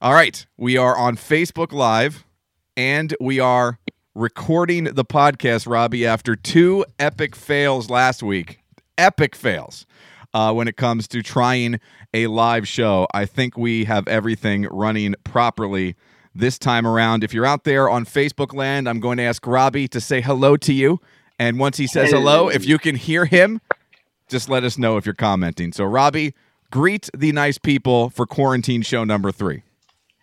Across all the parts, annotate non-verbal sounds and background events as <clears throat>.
All right. We are on Facebook Live and we are recording the podcast, Robbie, after two epic fails last week. Epic fails uh, when it comes to trying a live show. I think we have everything running properly this time around. If you're out there on Facebook land, I'm going to ask Robbie to say hello to you. And once he says hello, if you can hear him, just let us know if you're commenting. So, Robbie, greet the nice people for quarantine show number three.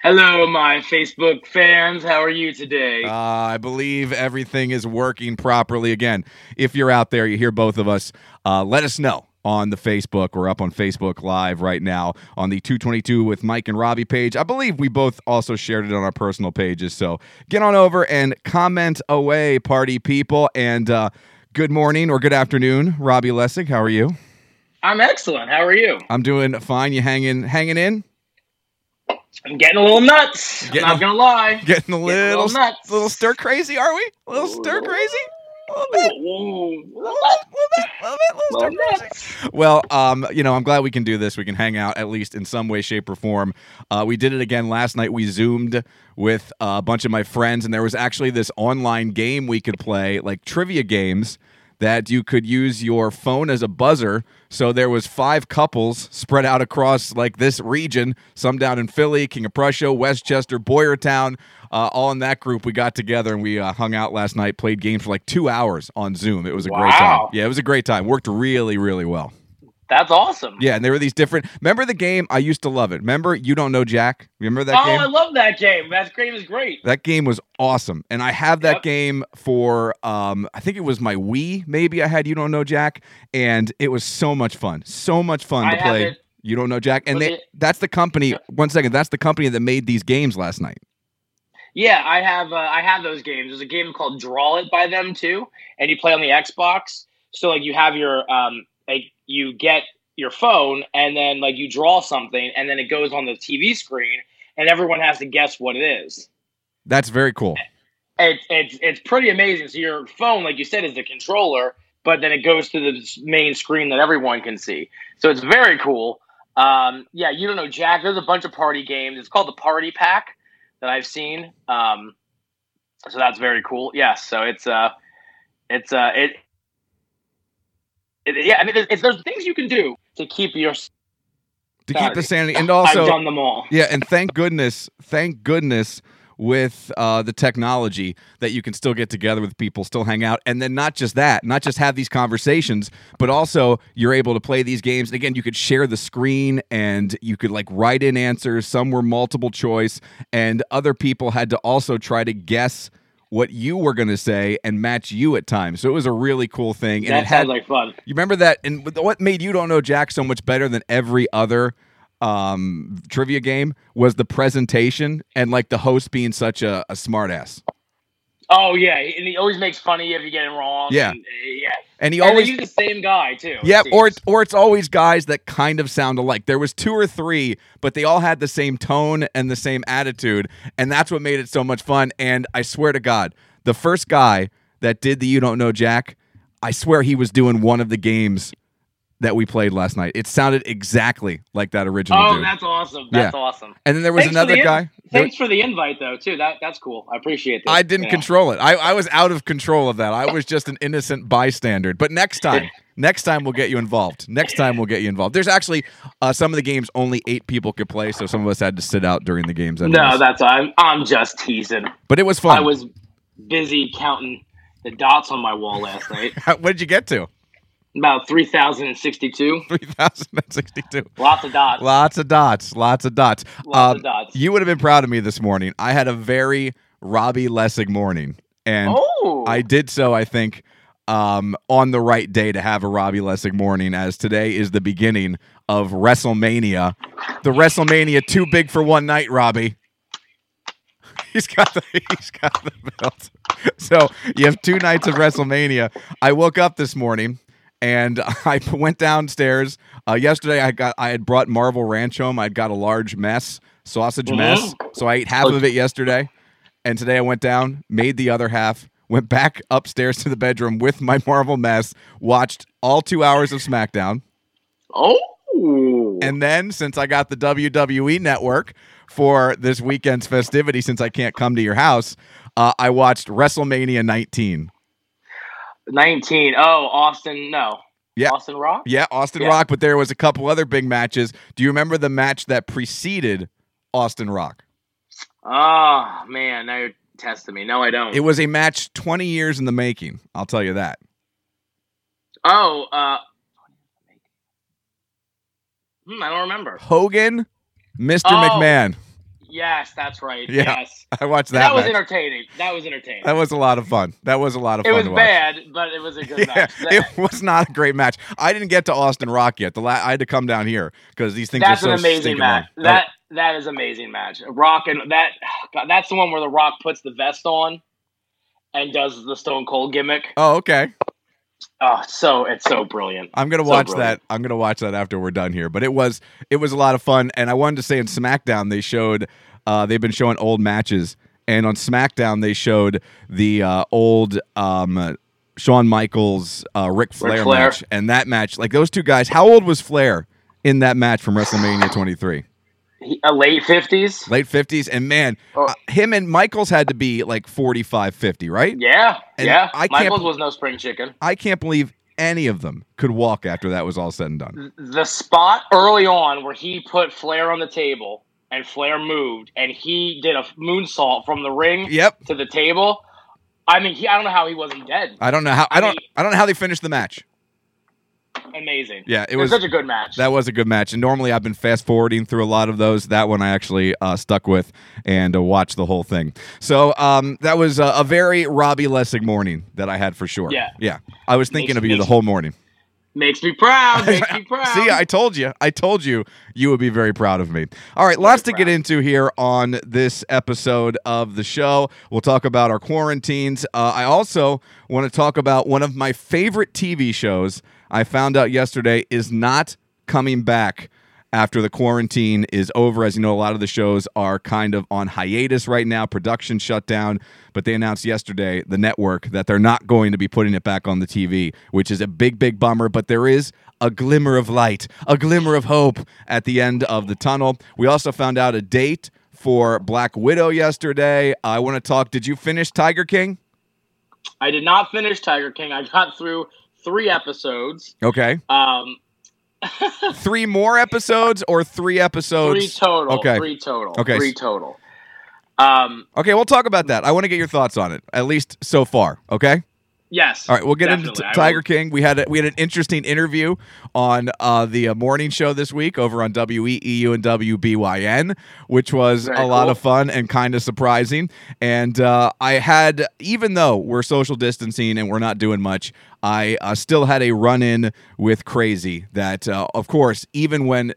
Hello, my Facebook fans. How are you today? Uh, I believe everything is working properly. Again, if you're out there, you hear both of us, uh, let us know on the Facebook. We're up on Facebook Live right now on the 222 with Mike and Robbie page. I believe we both also shared it on our personal pages. So get on over and comment away, party people. And uh, good morning or good afternoon, Robbie Lessig. How are you? I'm excellent. How are you? I'm doing fine. You hanging hanging in? I'm getting a little nuts. Getting I'm not a- gonna lie. Getting a little, little nuts. little stir crazy, are we? A little stir crazy? A little bit. A little bit, a little bit, a little stir crazy. Well, um, you know, I'm glad we can do this. We can hang out at least in some way, shape, or form. Uh, we did it again last night. We zoomed with uh, a bunch of my friends, and there was actually this online game we could play, like trivia games that you could use your phone as a buzzer. So there was five couples spread out across like this region, some down in Philly, King of Prussia, West Chester, Boyertown, uh, all in that group. We got together and we uh, hung out last night, played games for like two hours on Zoom. It was a great time. Yeah, it was a great time. Worked really, really well. That's awesome. Yeah, and there were these different. Remember the game? I used to love it. Remember you don't know Jack? Remember that oh, game? I love that game. That game is great. that game was awesome, and I have that Yep. game for. Um, I think it was my Wii. Maybe I had you don't know Jack, and it was so much fun. So much fun I to play. You don't know Jack, and they, it- that's the company. One second, that's the company that made these games last night. Yeah, I have. Uh, I have those games. There's a game called Draw It by them too, and you play on the Xbox. So like you have your um like you get your phone and then like you draw something and then it goes on the TV screen and everyone has to guess what it is. That's very cool. It's it's it's pretty amazing. So your phone, like you said, is the controller, but then it goes to the main screen that everyone can see. So it's very cool. Um, yeah, you don't know Jack. There's a bunch of party games. It's called the Party Pack that I've seen. Um, so that's very cool. Yes. So it's uh, it's uh, it. Yeah, I mean, it's, there's things you can do to keep your. To keep the sanity, and also I've done them all. Yeah, and thank goodness, thank goodness with uh, the technology that you can still get together with people, still hang out, and then not just that, not just have these conversations, but also you're able to play these games. And again, you could share the screen and you could like write in answers. Some were multiple choice, and other people had to also try to guess what you were going to say and match you at times. So it was a really cool thing. And That it had like fun. you remember that? And what made you don't know Jack so much better than every other um, trivia game was the presentation and like the host being such a, a smartass. Oh yeah, and he always makes fun of you if you get it wrong. Yeah. and, uh, yeah. And he always use the same guy too. it yeah, or it's or it's always guys that kind of sound alike. There was two or three, but they all had the same tone and the same attitude, and that's what made it so much fun. And I swear to God, the first guy that did the you don't know Jack, I swear he was doing one of the games that we played last night. It sounded exactly like that original Oh, dude. that's awesome. That's awesome. And then there was Thanks another the in- guy. Thanks for the invite though too. That that's cool. I appreciate that. I didn't Yeah. control it. I, I was out of control of that. I was just an innocent bystander. But next time, <laughs> next time we'll get you involved. Next time we'll get you involved. There's actually uh, some of the games only eight people could play, so some of us had to sit out during the games. No, that's I'm I'm just teasing. but it was fun. I was busy counting the dots on my wall last night. <laughs> What did you get to? About three thousand and sixty-two. Three thousand and sixty-two. Lots of dots. Lots of dots. Lots of dots. Lots Um, of dots. You would have been proud of me this morning. I had a very Robbie Lessig morning, and oh, I did so, I think, um, on the right day to have a Robbie Lessig morning, as today is the beginning of WrestleMania. The WrestleMania too big for one night, Robbie. <laughs> He's got the he's got the belt. <laughs> So you have two nights of WrestleMania. I woke up this morning and <laughs> I went downstairs. Uh, yesterday I got I had brought Marvel Ranch home. I'd got a large mess, sausage Mhm. mess. So I ate half of it yesterday. And today I went down, made the other half, went back <laughs> upstairs to the bedroom with my <laughs> Marvel mess, watched all two hours of SmackDown. oh, And then, since I got the WWE network for this weekend's festivity since I can't come to your house. Uh, I watched WrestleMania 19. 19. Oh, Austin, no. Yeah. Austin Rock? Yeah, Austin Yeah. Rock, but there was a couple other big matches. Do you remember the match that preceded Austin Rock? Oh, man. Now you're testing me. No, I don't. It was a match 20 years in the making. I'll tell you that. oh, uh, hmm, I don't remember. Hogan, Mr. Oh. McMahon. Yes, that's right. Yeah, Yes. <laughs> I watched That, that. was entertaining. That was entertaining. That was a lot of fun. That was a lot of it fun It was bad, but it was a good <laughs> Yeah, match. It was not a great match. I didn't get to Austin Rock yet. The la- I had to come down here because these things that's are so an amazing match. long. That that is amazing match. Rock and that <sighs> God, that's the one where the Rock puts the vest on and does the Stone Cold gimmick. Oh, okay. Oh, so it's so brilliant. I'm gonna So watch brilliant. that. I'm gonna watch that after we're done here. But it was it was a lot of fun, and I wanted to say in SmackDown they showed uh, they've been showing old matches, and on SmackDown they showed the uh, old um, Shawn Michaels uh, Ric Flair, Flair. match, and that match like those two guys. How old was Flair in that match from WrestleMania 23? He, uh, late fifties. Late 50s, and man, Oh. uh, him and Michaels had to be like 45, 50, right? Yeah, And yeah. I Michaels was no spring chicken. I can't believe any of them could walk after that was all said and done. The spot early on where he put Flair on the table and Flair moved and he did a moonsault from the ring Yep. to the table. I mean, he, I don't know how he wasn't dead. I don't know how I I don't mean- I don't know how they finished the match. Amazing. Yeah, it It was was such a good match. that was a good match. And normally I've been fast forwarding through a lot of those. That one I actually uh, stuck with and uh, watched the whole thing. So um, that was a, a very Robbie Lessig morning that I had for sure. Yeah. yeah. I was thinking Makes- of you the whole morning. Makes me proud. <laughs> Makes me proud. See, I told you. I told you you would be very proud of me. All right, lots to get into here on this episode of the show. We'll talk about our quarantines. Uh, I also want to talk about one of my favorite TV shows. I found out yesterday is not coming back after the quarantine is over. As you know, a lot of the shows are kind of on hiatus right now, production shut down. But they announced yesterday, the network, that they're not going to be putting it back on the TV, which is a big, big bummer. But there is a glimmer of light, a glimmer of hope at the end of the tunnel. We also found out a date for Black Widow yesterday. I want to talk. Did you finish Tiger King? I did not finish Tiger King. I got through three episodes. Okay. Um, <laughs> Three more episodes or three episodes? three total. Okay. Three total. Okay. Three total. Um, Okay, we'll talk about that. I want to get your thoughts on it, at least so far. Okay. Yes. All right, we'll get into definitely. t- I Tiger King. We had a, we had an interesting interview on uh, the uh, morning show this week over on WEEU and WBYN, which was Very a lot of fun and kind of surprising. And uh, I had, even though we're social distancing and we're not doing much, I uh, still had a run in with Crazy. That, uh, of course, even when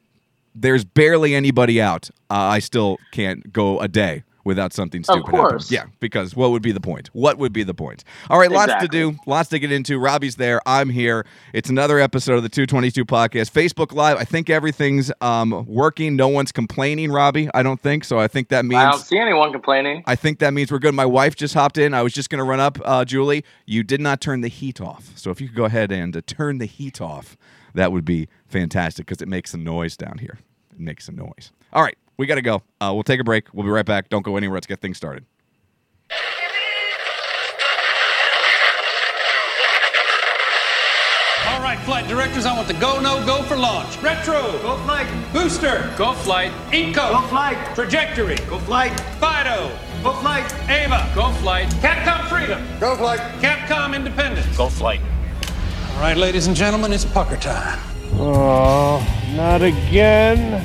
there's barely anybody out, uh, I still can't go a day without something stupid happening. course. Yeah, because what would be the point? What would be the point? All right, lots to do, lots to get into. Robbie's there. I'm here. It's another episode of the 222 podcast. Facebook Live. I think everything's um, working. No one's complaining, Robbie. I don't think so. I think that means I don't see anyone complaining. I think that means we're good. My wife just hopped in. I was just going to run up, uh, Julie. You did not turn the heat off. So if you could go ahead and uh, turn the heat off, that would be fantastic because it makes a noise down here. It makes a noise. All right, we got to go. Uh, we'll take a break. We'll be right back. Don't go anywhere. Let's get things started. All right, flight directors, I want the go, no, go for launch. Retro. Go flight. Booster. Go flight. Inco. Go flight. Trajectory. Go flight. Fido. Go flight. Ava. Go flight. Capcom Freedom. Go flight. Capcom Independence. Go flight. All right, ladies and gentlemen, it's pucker time. Oh, not again.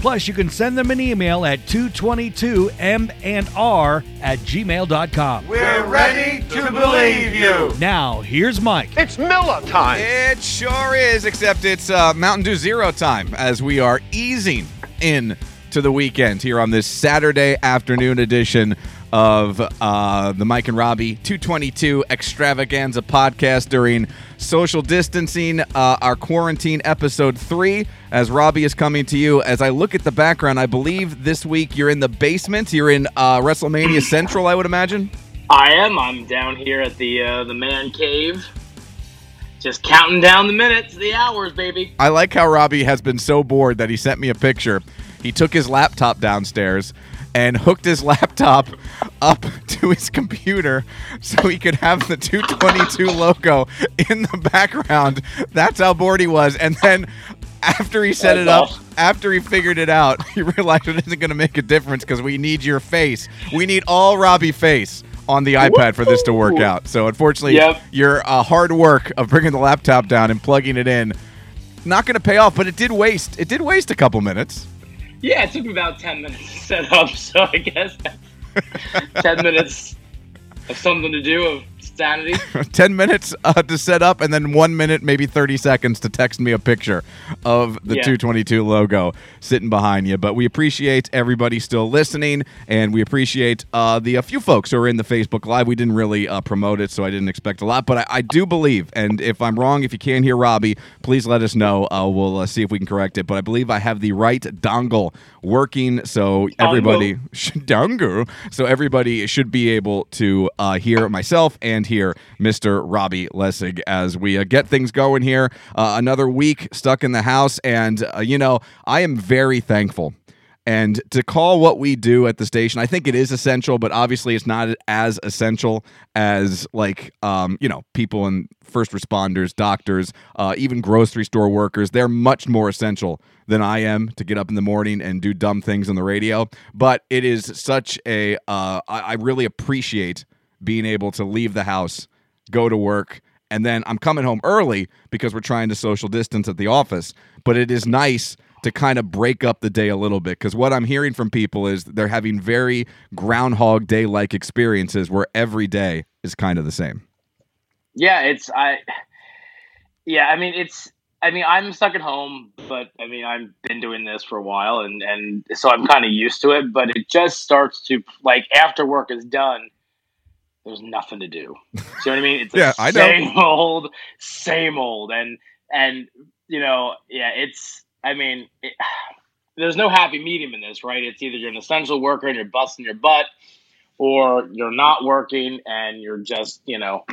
Plus, you can send them an email at 222m&r at gmail.com. We're ready to believe you. Now, here's Mike. It's Miller time! It sure is, except it's uh, Mountain Dew Zero time as we are easing in to the weekend here on this Saturday afternoon edition of uh, the Mike and Robbie 222 Extravaganza podcast during social distancing, uh, our quarantine episode three. As Robbie is coming to you, as I look at the background, I believe this week you're in the basement. You're in uh, WrestleMania Central, I would imagine. I am. I'm down here at the uh, the man cave, just counting down the minutes, the hours, baby. I like how Robbie has been so bored that he sent me a picture. He took his laptop downstairs and hooked his laptop up <laughs> to his computer so he could have the 222 <laughs> logo in the background. That's how bored he was. And then after he set it up, after he figured it out, <laughs> he realized it isn't going to make a difference because we need your face. We need all Robbie face on the iPad for this to work out. So unfortunately, Yep. your uh, hard work of bringing the laptop down and plugging it in not going to pay off, but it did waste. It did waste a couple minutes. Yeah, it took me about ten minutes to set up, <laughs> so I guess that's <laughs> ten minutes of something to do of sanity. <laughs> 10 minutes uh, to set up and then one minute maybe 30 seconds to text me a picture of the Yeah. 222 logo sitting behind you. But we appreciate everybody still listening and we appreciate uh, the a few folks who are in the facebook live. We didn't really uh, promote it so i didn't expect a lot but I, I do believe and if i'm wrong if you can't hear robbie please let us know. Uh, we'll uh, see if we can correct it but i believe i have the right dongle working so everybody <laughs> dongle? So everybody should be able to uh, hear myself and hear Mr. Robbie Lessig as we uh, get things going here. Uh, another week stuck in the house, and uh, you know I am very thankful. And to call what we do at the station, I think it is essential, but obviously it's not as essential as like um, you know people and first responders, doctors, uh, even grocery store workers. They're much more essential than I am to get up in the morning and do dumb things on the radio. But it is such a uh, I really appreciate being able to leave the house, go to work, and then I'm coming home early because we're trying to social distance at the office. But it is nice to kind of break up the day a little bit because what I'm hearing from people is they're having very Groundhog Day like experiences where every day is kind of the same. Yeah, it's I. Yeah, I mean it's. I mean I'm stuck at home, but I mean I've been doing this for a while, and and so I'm kind of used to it. But it just starts to like after work is done. There's nothing to do. See what I mean? It's <laughs> Yeah, I know. same <laughs> old, same old, and and you know, yeah, it's. I mean, it, <sighs> there's no happy medium in this, right? It's either you're an essential worker and you're busting your butt, or you're not working and you're just, you know,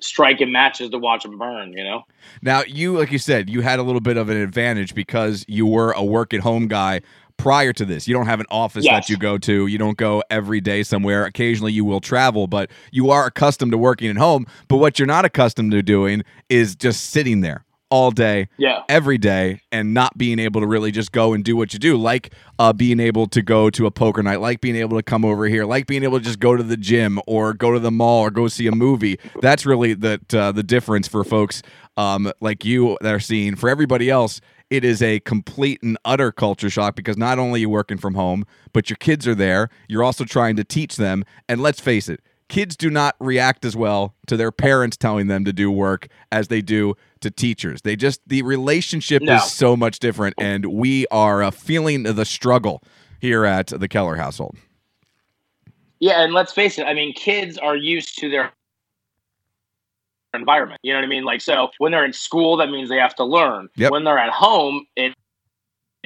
striking matches to watch them burn, you know? Now, you, like you said, you had a little bit of an advantage because you were a work at home guy prior to this. You don't have an office Yes. that you go to. You don't go every day somewhere. Occasionally you will travel, but you are accustomed to working at home. But what you're not accustomed to doing is just sitting there all day, Yeah. every day, and not being able to really just go and do what you do, like uh, being able to go to a poker night, like being able to come over here, like being able to just go to the gym or go to the mall or go see a movie. That's really the uh, the difference for folks um, like you that are seeing. For everybody else, it is a complete and utter culture shock because not only are you working from home, but your kids are there. You're also trying to teach them, and let's face it. Kids do not react as well to their parents telling them to do work as they do to teachers. They just the relationship No. is so much different, and we are uh, feeling the struggle here at the Keller household. Yeah, and let's face it, I mean, kids are used to their environment. You know what I mean? Like, so when they're in school, that means they have to learn. Yep. When they're at home, it's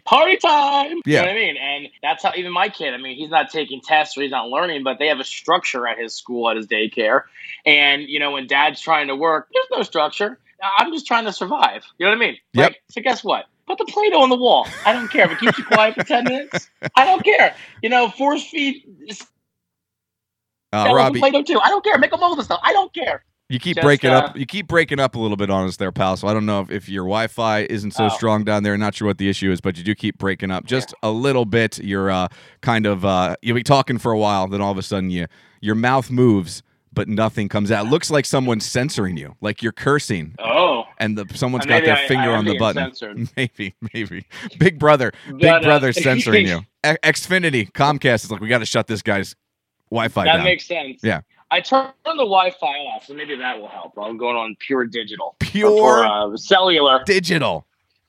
party time. Yeah. You know what I mean? And that's how even my kid, I mean, he's not taking tests or he's not learning, but they have a structure at his school, at his daycare. And, you know, when dad's trying to work, there's no structure. I'm just trying to survive. You know what I mean? Yep. Like, so guess what? Put the Play-Doh on the wall. I don't care. If it keeps you quiet for 10 minutes, I don't care. You know, force feed Uh, Robbie, Play-Doh too. I don't care. Make them all the stuff. I don't care. You keep just, breaking uh, up. You keep breaking up a little bit on us there, pal. So I don't know if, if your Wi-Fi isn't so Oh. strong down there. Not sure what the issue is, but you do keep breaking up just a little bit. You're uh, kind of uh, you'll be talking for a while, then all of a sudden you your mouth moves, but nothing comes out. It looks like someone's censoring you, like you're cursing. Oh, and the someone's got their I- finger I on the button. censored. <laughs> Maybe, maybe. Big brother, Big But, uh, brother <laughs> censoring you. Xfinity, Comcast is like, we got to shut this guy's Wi-Fi that down. makes sense. Yeah. I turned the Wi-Fi off, so maybe that will help. I'm going on pure digital, Pure or, uh, cellular. digital.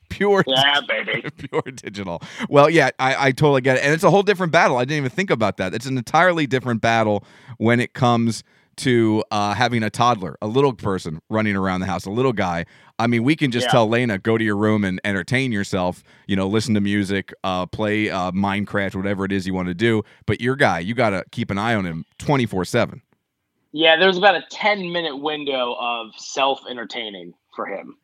pure Yeah, <laughs> baby. pure digital. Well, yeah, I, I totally get it. And it's a whole different battle. I didn't even think about that. It's an entirely different battle when it comes to uh, having a toddler, a little person running around the house, a little guy. I mean, we can just Yeah. tell Lena, go to your room and entertain yourself, you know, listen to music, uh, play uh, Minecraft, whatever it is you want to do. But your guy, you got to keep an eye on him 24 7. Yeah, there's about a 10 minute window of self entertaining for him.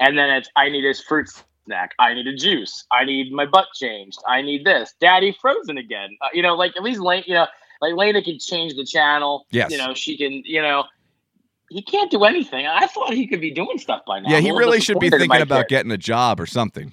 And then it's, I need his fruit snack. I need a juice. I need my butt changed. I need this. Daddy frozen again. Uh, you know, like at least Lane, you know, like Lena can change the channel. Yes. You know, she can, you know, he can't do anything. I thought he could be doing stuff by now. Yeah, he really should be thinking about kid. getting a job or something.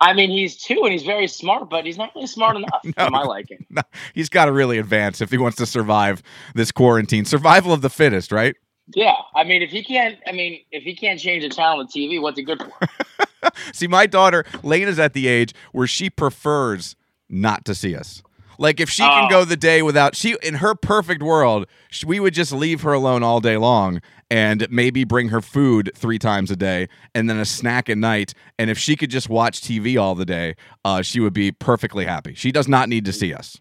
I mean, he's two and he's very smart, but he's not really smart <laughs> enough No. for my liking. <laughs> No, he's got to really advance if he wants to survive this quarantine. Survival of the fittest, right? Yeah, I mean, if he can't, I mean, if he can't change the channel on TV, what's he good for? <laughs> See, my daughter, Lena's at the age where she prefers not to see us. Like if she can Oh. go the day without she in her perfect world, sh we would just leave her alone all day long and maybe bring her food 3 times a day and then a snack at night and if she could just watch TV all the day, uh, she would be perfectly happy. She does not need to see us.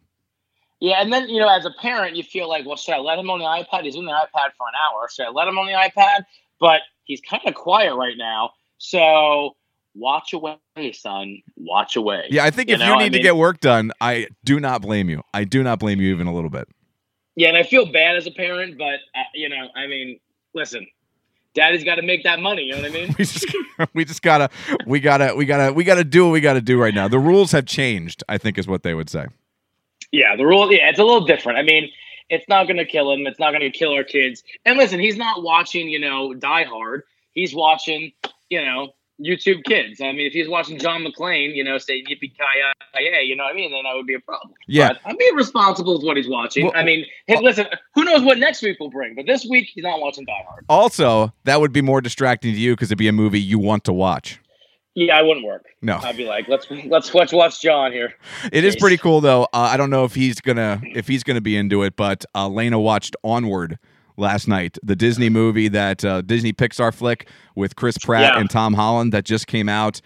Yeah, and then you know, as a parent, you feel like, well, should I let him on the iPad? He's on the iPad for an hour. Should I let him on the iPad? But he's kind of quiet right now, so watch away, son. Watch away. Yeah, I think You if know, you I need to get work done, I do not blame you. I do not blame you even a little bit. Yeah, and I feel bad as a parent, but uh, you know, I mean, listen, daddy's got to make that money. You know what I mean? <laughs> we just <laughs> we just gotta we gotta we gotta we gotta do what we gotta do right now. The rules have changed. I think is what they would say. Yeah, the rule. Yeah, it's a little different. I mean, it's not going to kill him. It's not going to kill our kids. And listen, he's not watching, you know, Die Hard. He's watching, you know, YouTube Kids. I mean, if he's watching John McClane, you know, say yippee ki yay, you know what I mean? Then that would be a problem. Yeah. But I'm being responsible with what he's watching. Well- I mean, hey, listen, who knows what next week will bring? But this week he's not watching Die Hard. Also, that would be more distracting to you because it'd be a movie you want to watch. Yeah, I wouldn't work. No, I'd be like, let's let's let's watch John here. it is Jeez. pretty cool though. Uh, I don't know if he's gonna if he's gonna be into it, but uh, Lena watched Onward last night, the Disney movie that uh, Disney Pixar flick with Chris Pratt Yeah. and Tom Holland that just came out.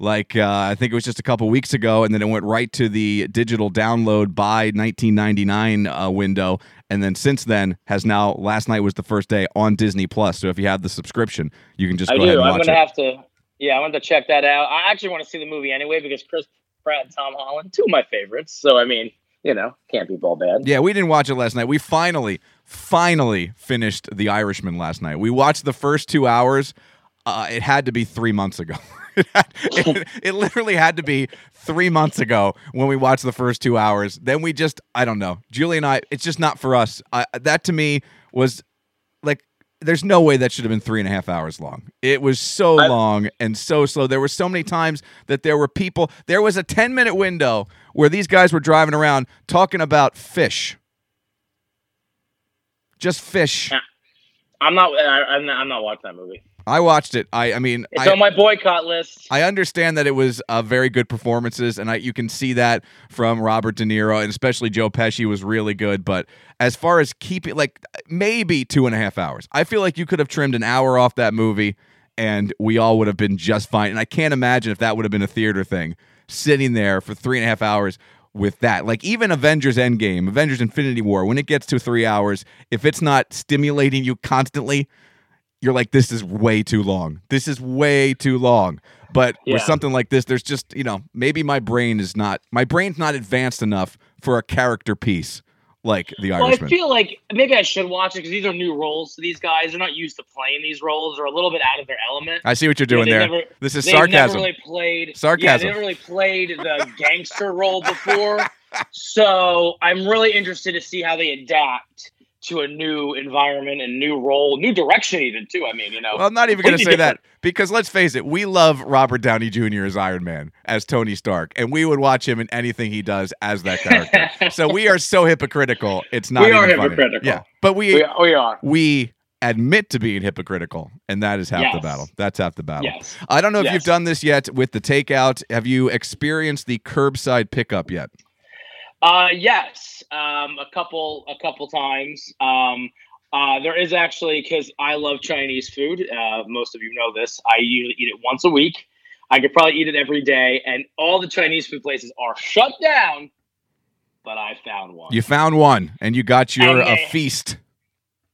Like uh, I think it was just a couple weeks ago, and then it went right to the digital download by 1999 uh, window, and then since then has now. Last night was the first day on Disney Plus. So if you have the subscription, you can just I go ahead and I'm watch gonna it. have to. Yeah, I want to check that out. I actually want to see the movie anyway because Chris Pratt and Tom Holland, two of my favorites. So I mean, you know, can't be all bad. Yeah, we didn't watch it last night. We finally, finally finished The Irishman last night. We watched the first two hours. Uh, it had to be three months ago. <laughs> it, had- it- it literally had to be three months ago when we watched the first two hours. Then we just, I don't know. Julie and I, it's just not for us. I, that to me was like, there's no way that should have been three and a half hours long. It was so I- long and so slow. There were so many times that there were people. There was a 10 minute window where these guys were driving around talking about fish. Just fish. I'm not. I, I'm not. I'm not watching that movie. I watched it. I, I mean, It's I, on my boycott list. I understand that it was uh, very good performances, and I, you can see that from Robert De Niro, and especially Joe Pesci was really good. But as far as keeping, like, maybe two and a half hours, I feel like you could have trimmed an hour off that movie, and we all would have been just fine. And I can't imagine if that would have been a theater thing, sitting there for three and a half hours with that. Like even Avengers Endgame, Avengers Infinity War, when it gets to three hours, if it's not stimulating you constantly, you're like, this is way too long. This is way too long. But with something like this, there's just, you know, maybe my brain is not, my brain's not advanced enough for a character piece like The Well, I feel like maybe I should watch it because these are new roles to these guys. They're not used to playing these roles. They're a little bit out of their element. I see what you're You know, doing there. never- this is sarcasm. never really played Sarcasm. Yeah, they never really played the gangster role before. <laughs> So I'm really interested to see how they adapt to a new environment and new role, new direction, even too. I mean, you know. Well, I'm not even going <laughs> to say completely that because let's face it, we love Robert Downey Jr. as Iron Man, as Tony Stark, and we would watch him in anything he does as that character. <laughs> so we are so hypocritical. It's not We are funny. hypocritical. Yeah, but we we, we are. we admit to being hypocritical, and that is half the battle. That's half the battle. Yes. I don't know if Yes. you've done this yet with the takeout. Have you experienced the curbside pickup yet? Uh, yes, um, a couple, a couple times. Um, uh, there is actually because I love Chinese food. Uh, most of you know this. I usually eat it once a week. I could probably eat it every day, and all the Chinese food places are shut down. But I found one, You found one, and you got your uh, they- feast.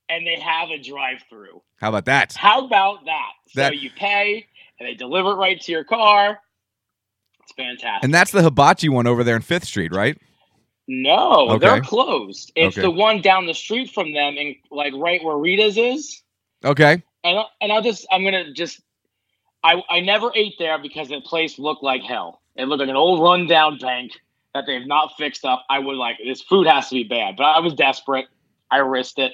and they have a drive-through. How about that? How about that? So you pay, and they deliver it right to your car. It's fantastic. And that's the hibachi one over there in Fifth Street, right? No, Okay. they're closed. It's Okay. the one down the street from them, and like right where Rita's is. Okay. and I- and I'll just I'm gonna just I I never ate there because the place looked like hell. It looked like an old rundown bank that they've not fixed up. I would like this food has to be bad, but I was desperate. I risked it.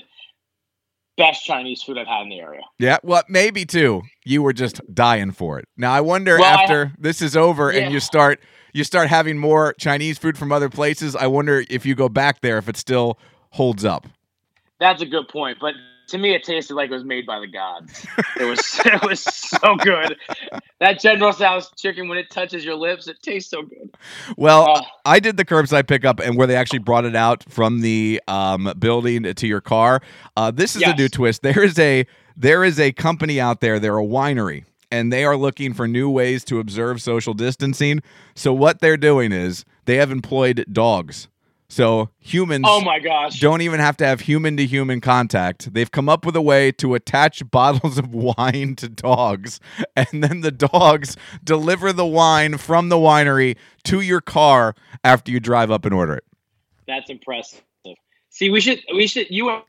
Best Chinese food I've had in the area. Yeah. Well, maybe too. You were just dying for it. Now I wonder Well, I- after this is over Yeah. and you start you start having more Chinese food from other places. I wonder if you go back there if it still holds up. That's a good point, but to me it tasted like it was made by the gods. It was <laughs> it was so good. That General Tso's chicken when it touches your lips, it tastes so good. Well, Oh. I did the curbside pickup and where they actually brought it out from the um, building to your car. Uh, this is a new twist. There is a there is a company out there. They're a winery, and they are looking for new ways to observe social distancing. So what they're doing is they have employed dogs. So humans Oh my gosh. don't even have to have human to human contact. They've come up with a way to attach <laughs> bottles of wine to dogs, and then the dogs deliver the wine from the winery to your car after you drive up and order it. That's impressive. See, we should we should you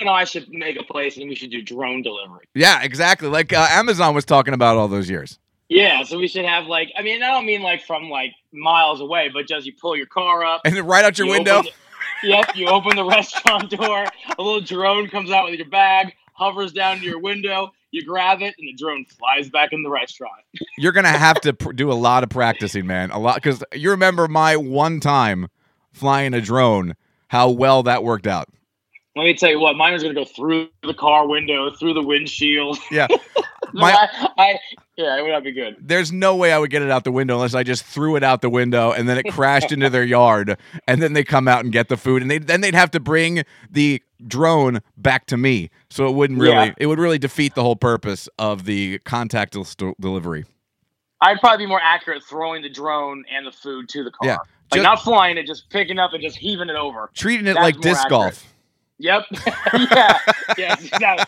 and I should make a place and we should do drone delivery. Yeah, exactly. Like uh, Amazon was talking about all those years. Yeah, so we should have like I mean I don't mean like from like miles away, but just you pull your car up. And then right out your you window. the- yep, you open the <laughs> restaurant door. A little drone comes out with your bag, hovers down to your window. You grab it, and the drone flies back in the restaurant. <laughs> You're gonna have to pr- do a lot of practicing, man. A lot because you remember my one time flying a drone, how well that worked out. Let me tell you what, mine was gonna go through the car window, through the windshield. <laughs> Yeah. <laughs> My- I, I, yeah, it would not be good. there's no way I would get it out the window unless I just threw it out the window and then it <laughs> crashed into their yard and then they come out and get the food and they then they'd have to bring the drone back to me. So it wouldn't really Yeah. it would really defeat the whole purpose of the contactless del- delivery. I'd probably be more accurate throwing the drone and the food to the car. Yeah. Like Just- not flying it, just picking up and just heaving it over. Treating it That's like disc accurate. golf. Yep. <laughs> yeah. Yes. Exactly.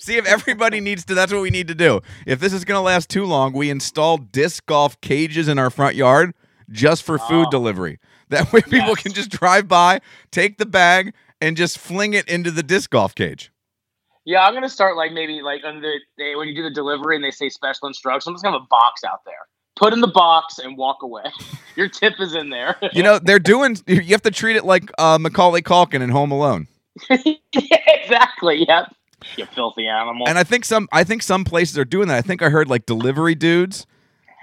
See if everybody needs to that's what we need to do. If this is going to last too long, we install disc golf cages in our front yard just for food Oh. delivery. That way people Yes. can just drive by, take the bag and just fling it into the disc golf cage. Yeah, I'm gonna start like maybe like under they, when you do the delivery and they say special instructions. I'm just gonna have a box out there. Put in the box and walk away. <laughs> Your tip is in there. You know, they're doing. You have to treat it like uh, Macaulay Culkin in Home Alone. yeah, <laughs> exactly. Yep. You filthy animal. And I think some. I think some places are doing that. I think I heard like delivery dudes.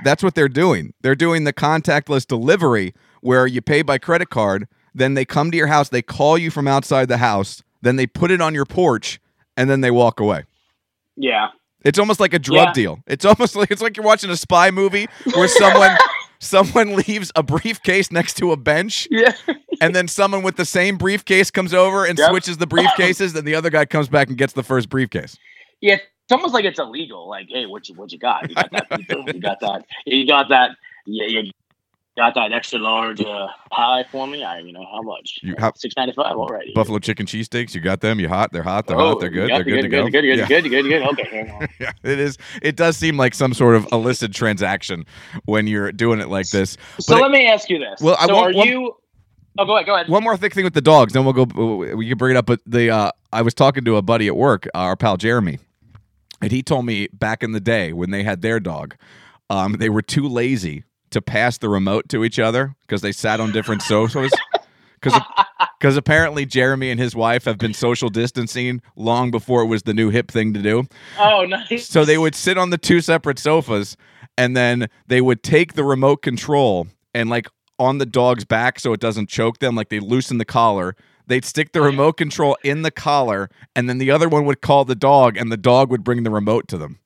That's what they're doing. They're doing the contactless delivery where you pay by credit card. Then they come to your house. They call you from outside the house. Then they put it on your porch, and then they walk away. yeah. It's almost like a drug Yeah. deal. It's almost <laughs> like it's like you're watching a spy movie where someone <laughs> someone leaves a briefcase next to a bench Yeah. and then someone with the same briefcase comes over and Yep. switches the briefcases, and the other guy comes back and gets the first briefcase. Yeah. It's almost like it's illegal. Like, hey, what you what you got? You got that? you got that? You got that? Yeah, you got that extra large uh, pie for me? I, you know, how much? You have- Six ninety five already. Buffalo chicken cheesesteaks, you got them. You hot? They're hot. They're Oh, hot. They're good. They're good to go. Good, good, yeah. good, good, good, good. Okay. hang <laughs> on. yeah, it is. It does seem like some sort of illicit transaction when you're doing it like this. So But let me ask you this. Well, I so want are one- you? Oh, go ahead. Go ahead. One more thick thing with the dogs, then we'll go. We can bring it up. But the uh, I was talking to a buddy at work, our pal Jeremy, and he told me back in the day when they had their dog, um, they were too lazy to pass the remote to each other because they sat on different sofas. Because because <laughs> apparently Jeremy and his wife have been social distancing long before it was the new hip thing to do. Oh, nice. So they would sit on the two separate sofas and then they would take the remote control and like on the dog's back so it doesn't choke them, like they loosen the collar. They'd stick the remote control in the collar and then the other one would call the dog and the dog would bring the remote to them.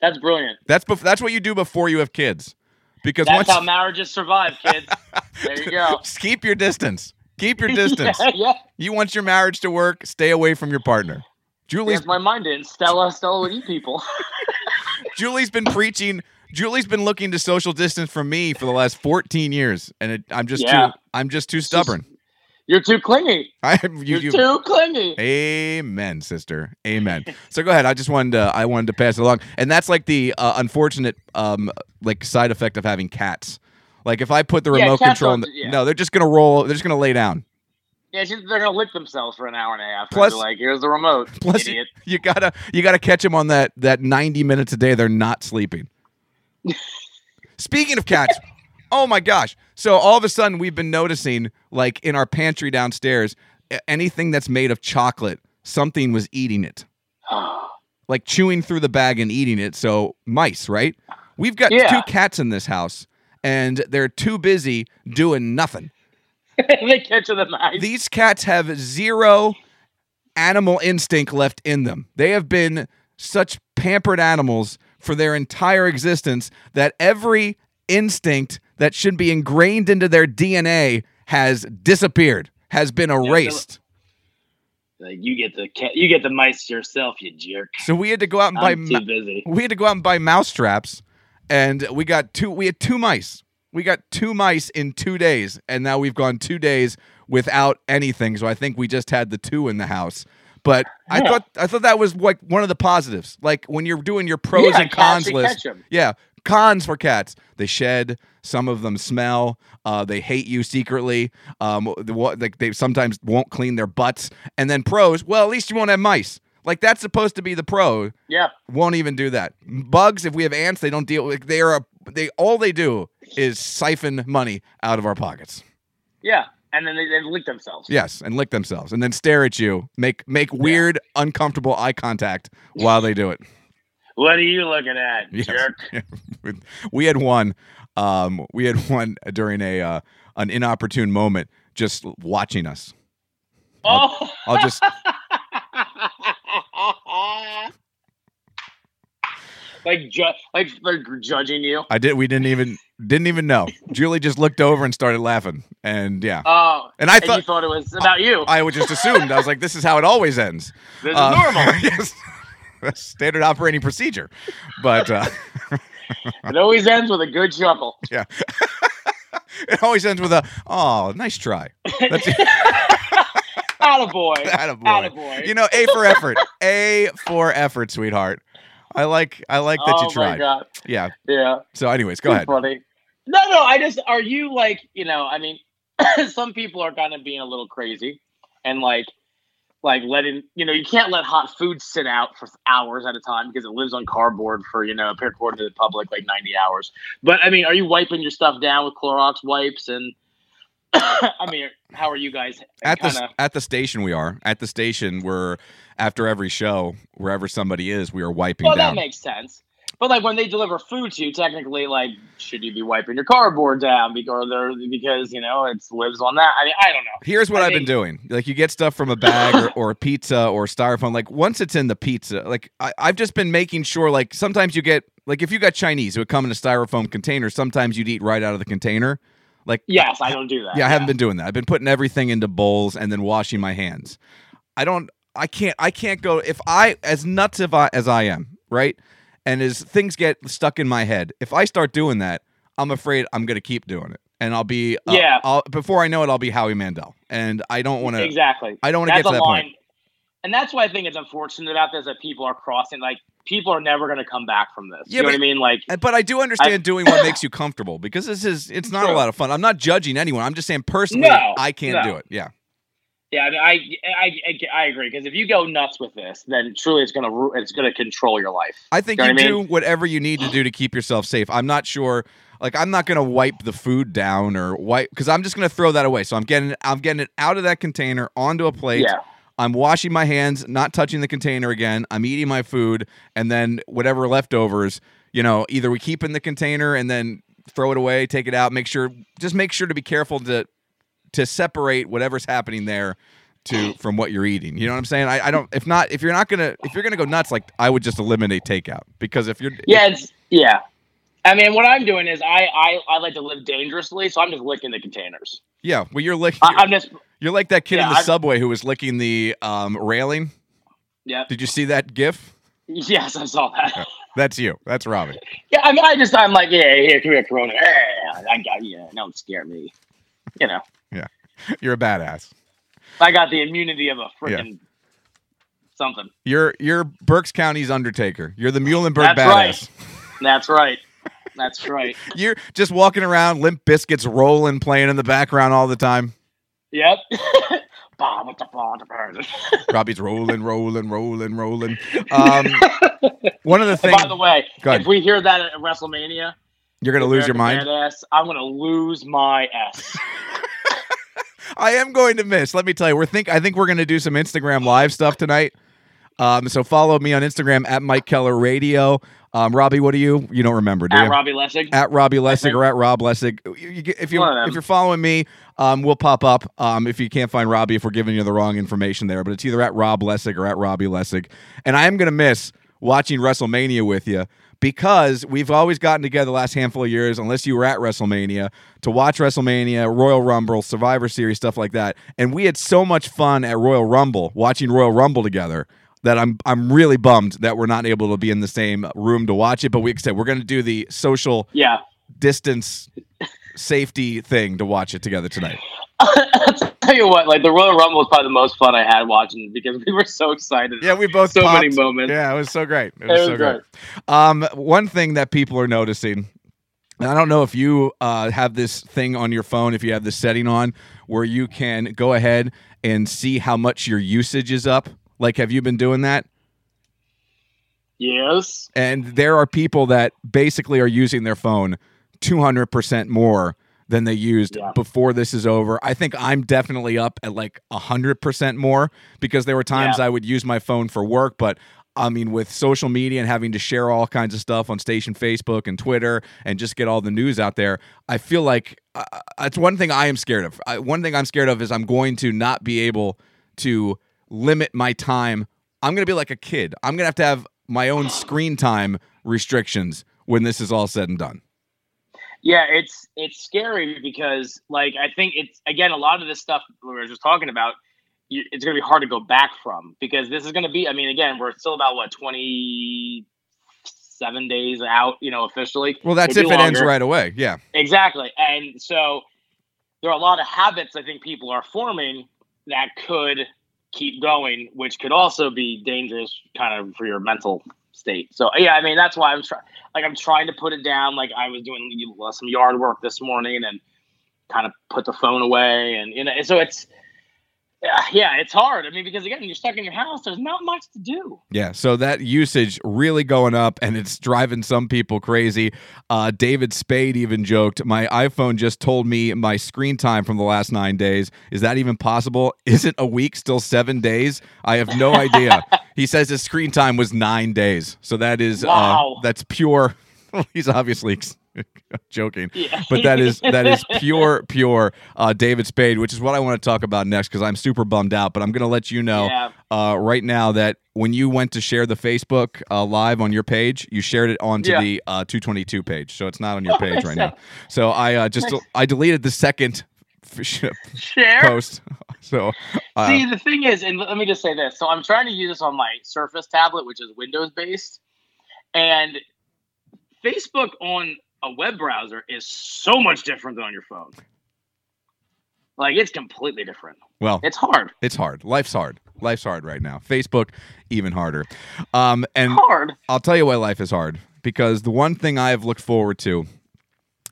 That's brilliant. That's bef- that's what you do before you have kids. Because That's once how marriages survive, kids. <laughs> there you go. just keep your distance. Keep your <laughs> distance. yeah, yeah. You want your marriage to work, stay away from your partner. Julie's my mind didn't. Stella, Stella would eat people. <laughs> Julie's been preaching Julie's been looking to social distance from me for the last 14 years, and it, I'm just Yeah. too I'm just too stubborn. You're too clingy. <laughs> I you, You're you- too clingy. Amen, sister. Amen. so go ahead. I just wanted to I wanted to pass it along, and that's like the uh, unfortunate um like side effect of having cats. Like if I put the Yeah, remote control, the, yeah. no, they're just gonna roll. They're just gonna lay down. Yeah, just- they're gonna lick themselves for an hour and a half. Plus- like, here's the remote, <laughs> Plus, you, <laughs> you gotta you gotta catch them on that that 90 minutes a day. They're not sleeping. Speaking of cats, oh my gosh! So all of a sudden we've been noticing, like in our pantry downstairs, anything that's made of chocolate, something was eating it. <gasps> like chewing through the bag and eating it. So mice, right? We've got Yeah. two cats in this house, and they're too busy doing nothing. <laughs> they catch the mice. These cats have zero animal instinct left in them. They have been such pampered animals for their entire existence that every instinct that should be ingrained into their DNA has disappeared, has been erased. Like, you get the cat, you get the mice yourself, you jerk. So we had to go out and buy I'm too busy. we had to go out and buy mouse traps and we got two we had two mice we got two mice in two days and now we've gone two days without anything so i think we just had the two in the house but i thought i thought that was like one of the positives like when you're doing your pros Yeah, and cons list yeah cons for cats they shed some of them smell uh, they hate you secretly um, the, like they sometimes won't clean their butts and then pros well at least you won't have mice like that's supposed to be the pro Yeah, won't even do that. Bugs, if we have ants, they don't deal with. They are a, they all they do is siphon money out of our pockets. yeah, and then they, they lick themselves. Yes, and lick themselves, and then stare at you, make make weird, uncomfortable eye contact while they do it. What are you looking at, Yes. jerk? <laughs> we had one. Um, we had one during a uh, an inopportune moment, just watching us. Oh, I'll just <laughs> like ju- like they're judging you. I did. We didn't even didn't even know. Julie just looked over and started laughing, and yeah. Oh, And I and thought- you thought it was about you. I would just assumed. I was like, this is how it always ends. this is Uh, normal. <laughs> yes. <laughs> Standard operating procedure. But uh, <laughs> It always ends with a good chuckle. yeah. <laughs> it always ends with a, oh, nice try. That's Attaboy. Attaboy. Attaboy. You know, A for effort. A for effort, sweetheart. I like I like that oh you my tried. god. Yeah. Yeah. So anyways, go Too ahead. Funny. No, no. I just are you like you know? I mean, <clears throat> some people are kind of being a little crazy, and like, like letting you know you can't let hot food sit out for hours at a time because it lives on cardboard for you know according to the public like ninety hours. But I mean, are you wiping your stuff down with Clorox wipes and? <coughs> I mean, how are you guys? At the at the station we are. At the station we're after every show, wherever somebody is, we are wiping well, down. that makes sense. But like when they deliver food to you, technically, like should you be wiping your cardboard down because they're because you know it lives on that? I mean, I don't know. Here's what I have been doing. Like you get stuff from a bag or, or a pizza or styrofoam. Like once it's in the pizza, like I, I've just been making sure. Like sometimes you get like if you got Chinese, it would come in a styrofoam container. Sometimes you'd eat right out of the container. Like Yes, I don't do that. yeah, I haven't been doing that. I've been putting everything into bowls and then washing my hands. I don't. I can't. I can't go. If I as nuts if I, as I am, right, and as things get stuck in my head, if I start doing that, I'm afraid I'm going to keep doing it, and I'll be uh, Yeah. I'll, before I know it, I'll be Howie Mandel, and I don't want to. exactly. I don't want to get to that line, point. and that's why I think it's unfortunate about this that people are crossing. Like people are never going to come back from this. Yeah, you know but- what I mean? Like Uh, But I do understand doing <coughs> what makes you comfortable because this is it's not a lot of fun. I'm not judging anyone. I'm just saying personally, No, I can't no. do it. Yeah. Yeah, I mean, I I, I, I agree because if you go nuts with this, then truly it's going to it's to control your life. I think You you, what I do whatever you need to do to keep yourself safe. I'm not sure. Like I'm not gonna wipe the food down or wipe because I'm just gonna throw that away. So I'm getting I'm getting it out of that container onto a plate. Yeah. I'm washing my hands, not touching the container again. I'm eating my food, and then whatever leftovers, you know, either we keep in the container and then throw it away, take it out. Make sure, just make sure to be careful to to separate whatever's happening there to from what you're eating. You know what I'm saying? I, I don't. If not, if you're not gonna, if you're gonna go nuts, like I would just eliminate takeout because if you're, Yeah, it's yeah. I mean, what I'm doing is I I, I like to live dangerously, so I'm just licking the containers. yeah, well, you're licking. I'm just You're like that kid Yeah, in the I'm- subway who was licking the um, railing. yeah Did you see that gif? Yes, I saw that. That's you. That's Robbie. Yeah, I mean, I just, I'm like, yeah, here, come here, Corona. Yeah, I got you. Don't scare me. You know, <laughs> You're a badass. I got the immunity of a freaking something. You're you're Berks County's Undertaker. You're the Muhlenberg That's badass. right. That's right. That's right. <laughs> You're just walking around, Limp Bizkit's rolling, playing in the background all the time. Yep. <laughs> Bah, what the fuck, the bird. Robbie's rolling, rolling, rolling, rolling. Um, one of the things By the way, if we hear that at WrestleMania, you're gonna lose your mind. Badass, I'm gonna lose my s. I am going to miss. Let me tell you, we're think I think we're gonna do some Instagram live stuff tonight. Um, so follow me on Instagram at Mike Keller Radio. Um, Robbie, what do you? You don't remember, do At you? Robbie Lessig. at Robbie Lessig or at Rob Lessig. You- you if you One of them. if you're following me, um, we'll pop up. Um, if you can't find Robbie, if we're giving you the wrong information there, but it's either at Rob Lessig or at Robbie Lessig. And I am gonna miss watching WrestleMania with you because we've always gotten together the last handful of years, unless you were at WrestleMania, to watch WrestleMania, Royal Rumble, Survivor Series, stuff like that. And we had so much fun at Royal Rumble watching Royal Rumble together that I'm I'm really bummed that we're not able to be in the same room to watch it. But we said we're going to do the social Yeah. distance safety thing to watch it together tonight. <laughs> I'll tell you what, like the Royal Rumble was probably the most fun I had watching because we were so excited. Yeah, we both so many moments. Yeah, it was so great. It It was, was so great. great. Um, one thing that people are noticing. And I don't know if you uh, have this thing on your phone, if you have this setting on where you can go ahead and see how much your usage is up. Like, have you been doing that? Yes. And there are people that basically are using their phone 200% more than they used Yeah. before this is over. I think I'm definitely up at like 100% more because there were times Yeah. I would use my phone for work, but I mean, with social media and having to share all kinds of stuff on station Facebook and Twitter and just get all the news out there, I feel like uh, it's one thing I am scared of. I, one thing I'm scared of is I'm going to not be able to limit my time. I'm going to be like a kid. I'm going to have to have my own screen time restrictions when this is all said and done. Yeah, it's it's scary because like I think it's again a lot of this stuff we were just talking about. You, it's going to be hard to go back from because this is going to be. I mean, again, we're still about what twenty seven days out, you know, officially. Well, that's if it ends right away. Yeah. Exactly. And so there are a lot of habits I think people are forming that could keep going, which could also be dangerous kind of for your mental state. So yeah, I mean that's why I'm trying like I'm trying to put it down. Like I was doing some yard work this morning and kind of put the phone away and you know so it's yeah, yeah, it's hard. I mean, because again, you're stuck in your house. There's not much to do. Yeah, so that usage really going up, and it's driving some people crazy. Uh, David Spade even joked, "My iPhone just told me my screen time from the last nine days. Is that even possible? Isn't a week still seven days? I have no idea." <laughs> he says his screen time was nine days, so that is Wow. uh, that's pure. <laughs> He's obviously <laughs> joking, Yeah. but that is that is pure pure uh, David Spade, which is what I want to talk about next because I'm super bummed out. But I'm going to let you know Yeah. uh, right now that when you went to share the Facebook uh, live on your page, you shared it onto Yeah. the uh, 222 page, so it's not on your <laughs> page right now. So I uh, just I deleted the second <laughs> Share. post. So uh, See, the thing is, and let me just say this. So I'm trying to use this on my Surface tablet, which is Windows based, and Facebook on a web browser is so much different than on your phone. Like it's completely different. well, It's hard. it's hard. Life's hard. Life's hard right now. Facebook even harder. Um, and Hard. I'll tell you why life is hard because the one thing I have looked forward to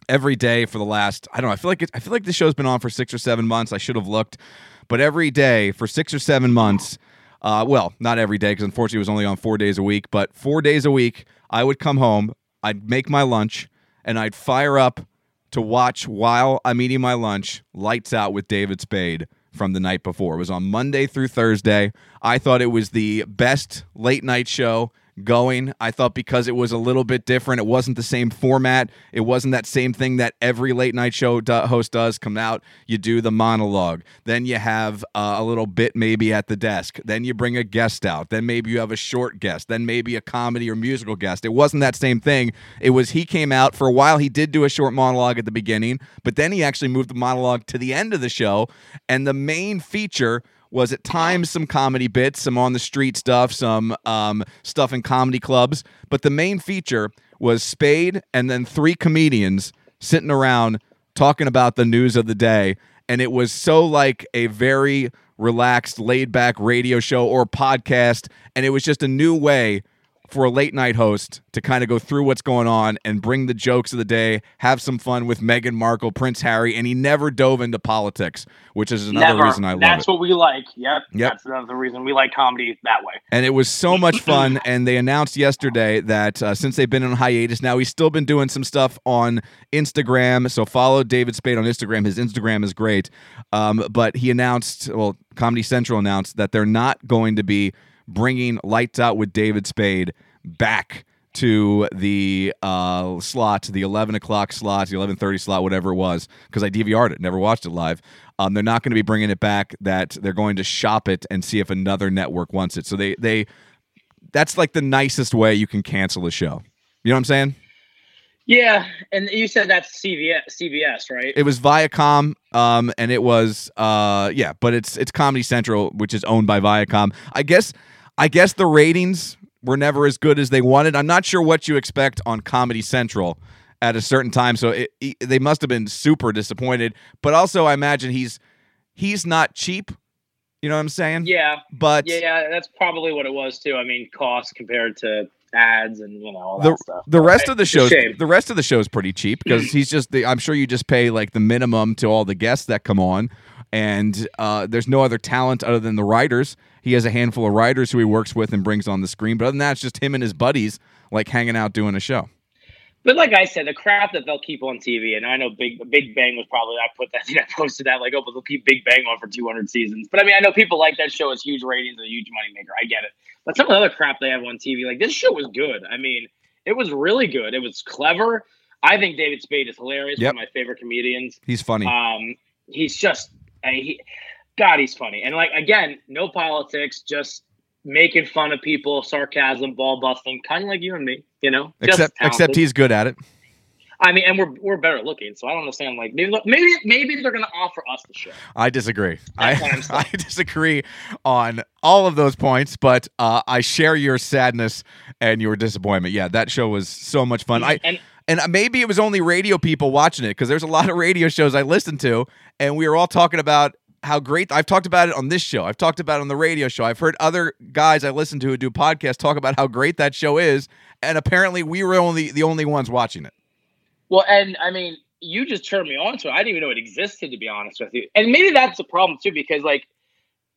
every day for the last I don't know I feel like it, I feel like the show's been on for 6 or 7 months I should have looked but every day for 6 or 7 months uh, well not every day because unfortunately it was only on 4 days a week but 4 days a week I would come home I'd make my lunch and I'd fire up to watch while I'm eating my lunch Lights Out with David Spade from the night before. It was on Monday through Thursday. I thought it was the best late night show going. I thought because it was a little bit different, it wasn't the same format. It wasn't that same thing that every late night show do- host does. Come out, you do the monologue, then you have uh, a little bit maybe at the desk, then you bring a guest out, then maybe you have a short guest, then maybe a comedy or musical guest. It wasn't that same thing. It was he came out for a while. He did do a short monologue at the beginning, but then he actually moved the monologue to the end of the show, and the main feature was at times some comedy bits, some on the street stuff, some um, stuff in comedy clubs, but the main feature was Spade and then three comedians sitting around talking about the news of the day, and it was so like a very relaxed, laid back radio show or podcast, and it was just a new way for a late night host to kind of go through what's going on and bring the jokes of the day, have some fun with Meghan Markle, Prince Harry, and he never dove into politics, which is another Never. reason I love it. That's it. what we like. Yep. Yep. That's another reason we like comedy that way. And it was so <laughs> much fun. And they announced yesterday that uh, since they've been on hiatus, now he's still been doing some stuff on Instagram. So follow David Spade on Instagram. His Instagram is great. Um, but he announced, well, Comedy Central announced that they're not going to be bringing Lights Out with David Spade back to the uh, slot, the 11 o'clock slot, the 11:30 slot, whatever it was, because I DVR'd it, never watched it live. Um, they're not going to be bringing it back. That they're going to shop it and see if another network wants it. So they they that's like the nicest way you can cancel a show. You know what I'm saying? Yeah, and you said that's CBS, CBS, right? It was Viacom, um, and it was uh, yeah, but it's it's Comedy Central, which is owned by Viacom. I guess I guess the ratings were never as good as they wanted. I'm not sure what you expect on Comedy Central at a certain time, so it, it- they must have been super disappointed. But also, I imagine he's he's not cheap. You know what I'm saying? yeah, But yeah, that's probably what it was too. I mean, cost compared to ads and you know all the that stuff. the rest of the shows the rest of the show is pretty cheap because he's just the, I'm sure you just pay like the minimum to all the guests that come on and uh, there's no other talent other than the writers he has a handful of writers who he works with and brings on the screen but other than that it's just him and his buddies like hanging out doing a show But like I said, the crap that they'll keep on TV, and I know Big Big Bang was probably I put that <laughs> I posted that like oh, but they'll keep Big Bang on for 200 seasons. But I mean, I know people like that show. It's huge ratings, and a huge moneymaker. I get it. But some of the other crap they have on TV, like this show was good. I mean, it was really good. It was clever. I think David Spade is hilarious. Yep. One of my favorite comedians. he's funny Um, he's just, I mean, he, God, he's funny. And like again, no politics, just making fun of people, sarcasm, ball busting, kind of like you and me. You know, except except he's good at it I mean, and we're we're better looking, so I don't understand. Like maybe maybe maybe they're gonna offer us the show. I disagree. That's I. <laughs> I disagree on all of those points, but uh, I share your sadness and your disappointment. Yeah, that show was so much fun. I And and maybe it was only radio people watching it because there's a lot of radio shows I listened to, and we were all talking about how great. I've talked about it on this show. I've talked about it on the radio show. I've heard other guys I listen to who do podcasts talk about how great that show is, and apparently we were only the only ones watching it. well, and I mean, you just turned me on to it. I didn't even know it existed, to be honest with you. And maybe that's the problem too, because like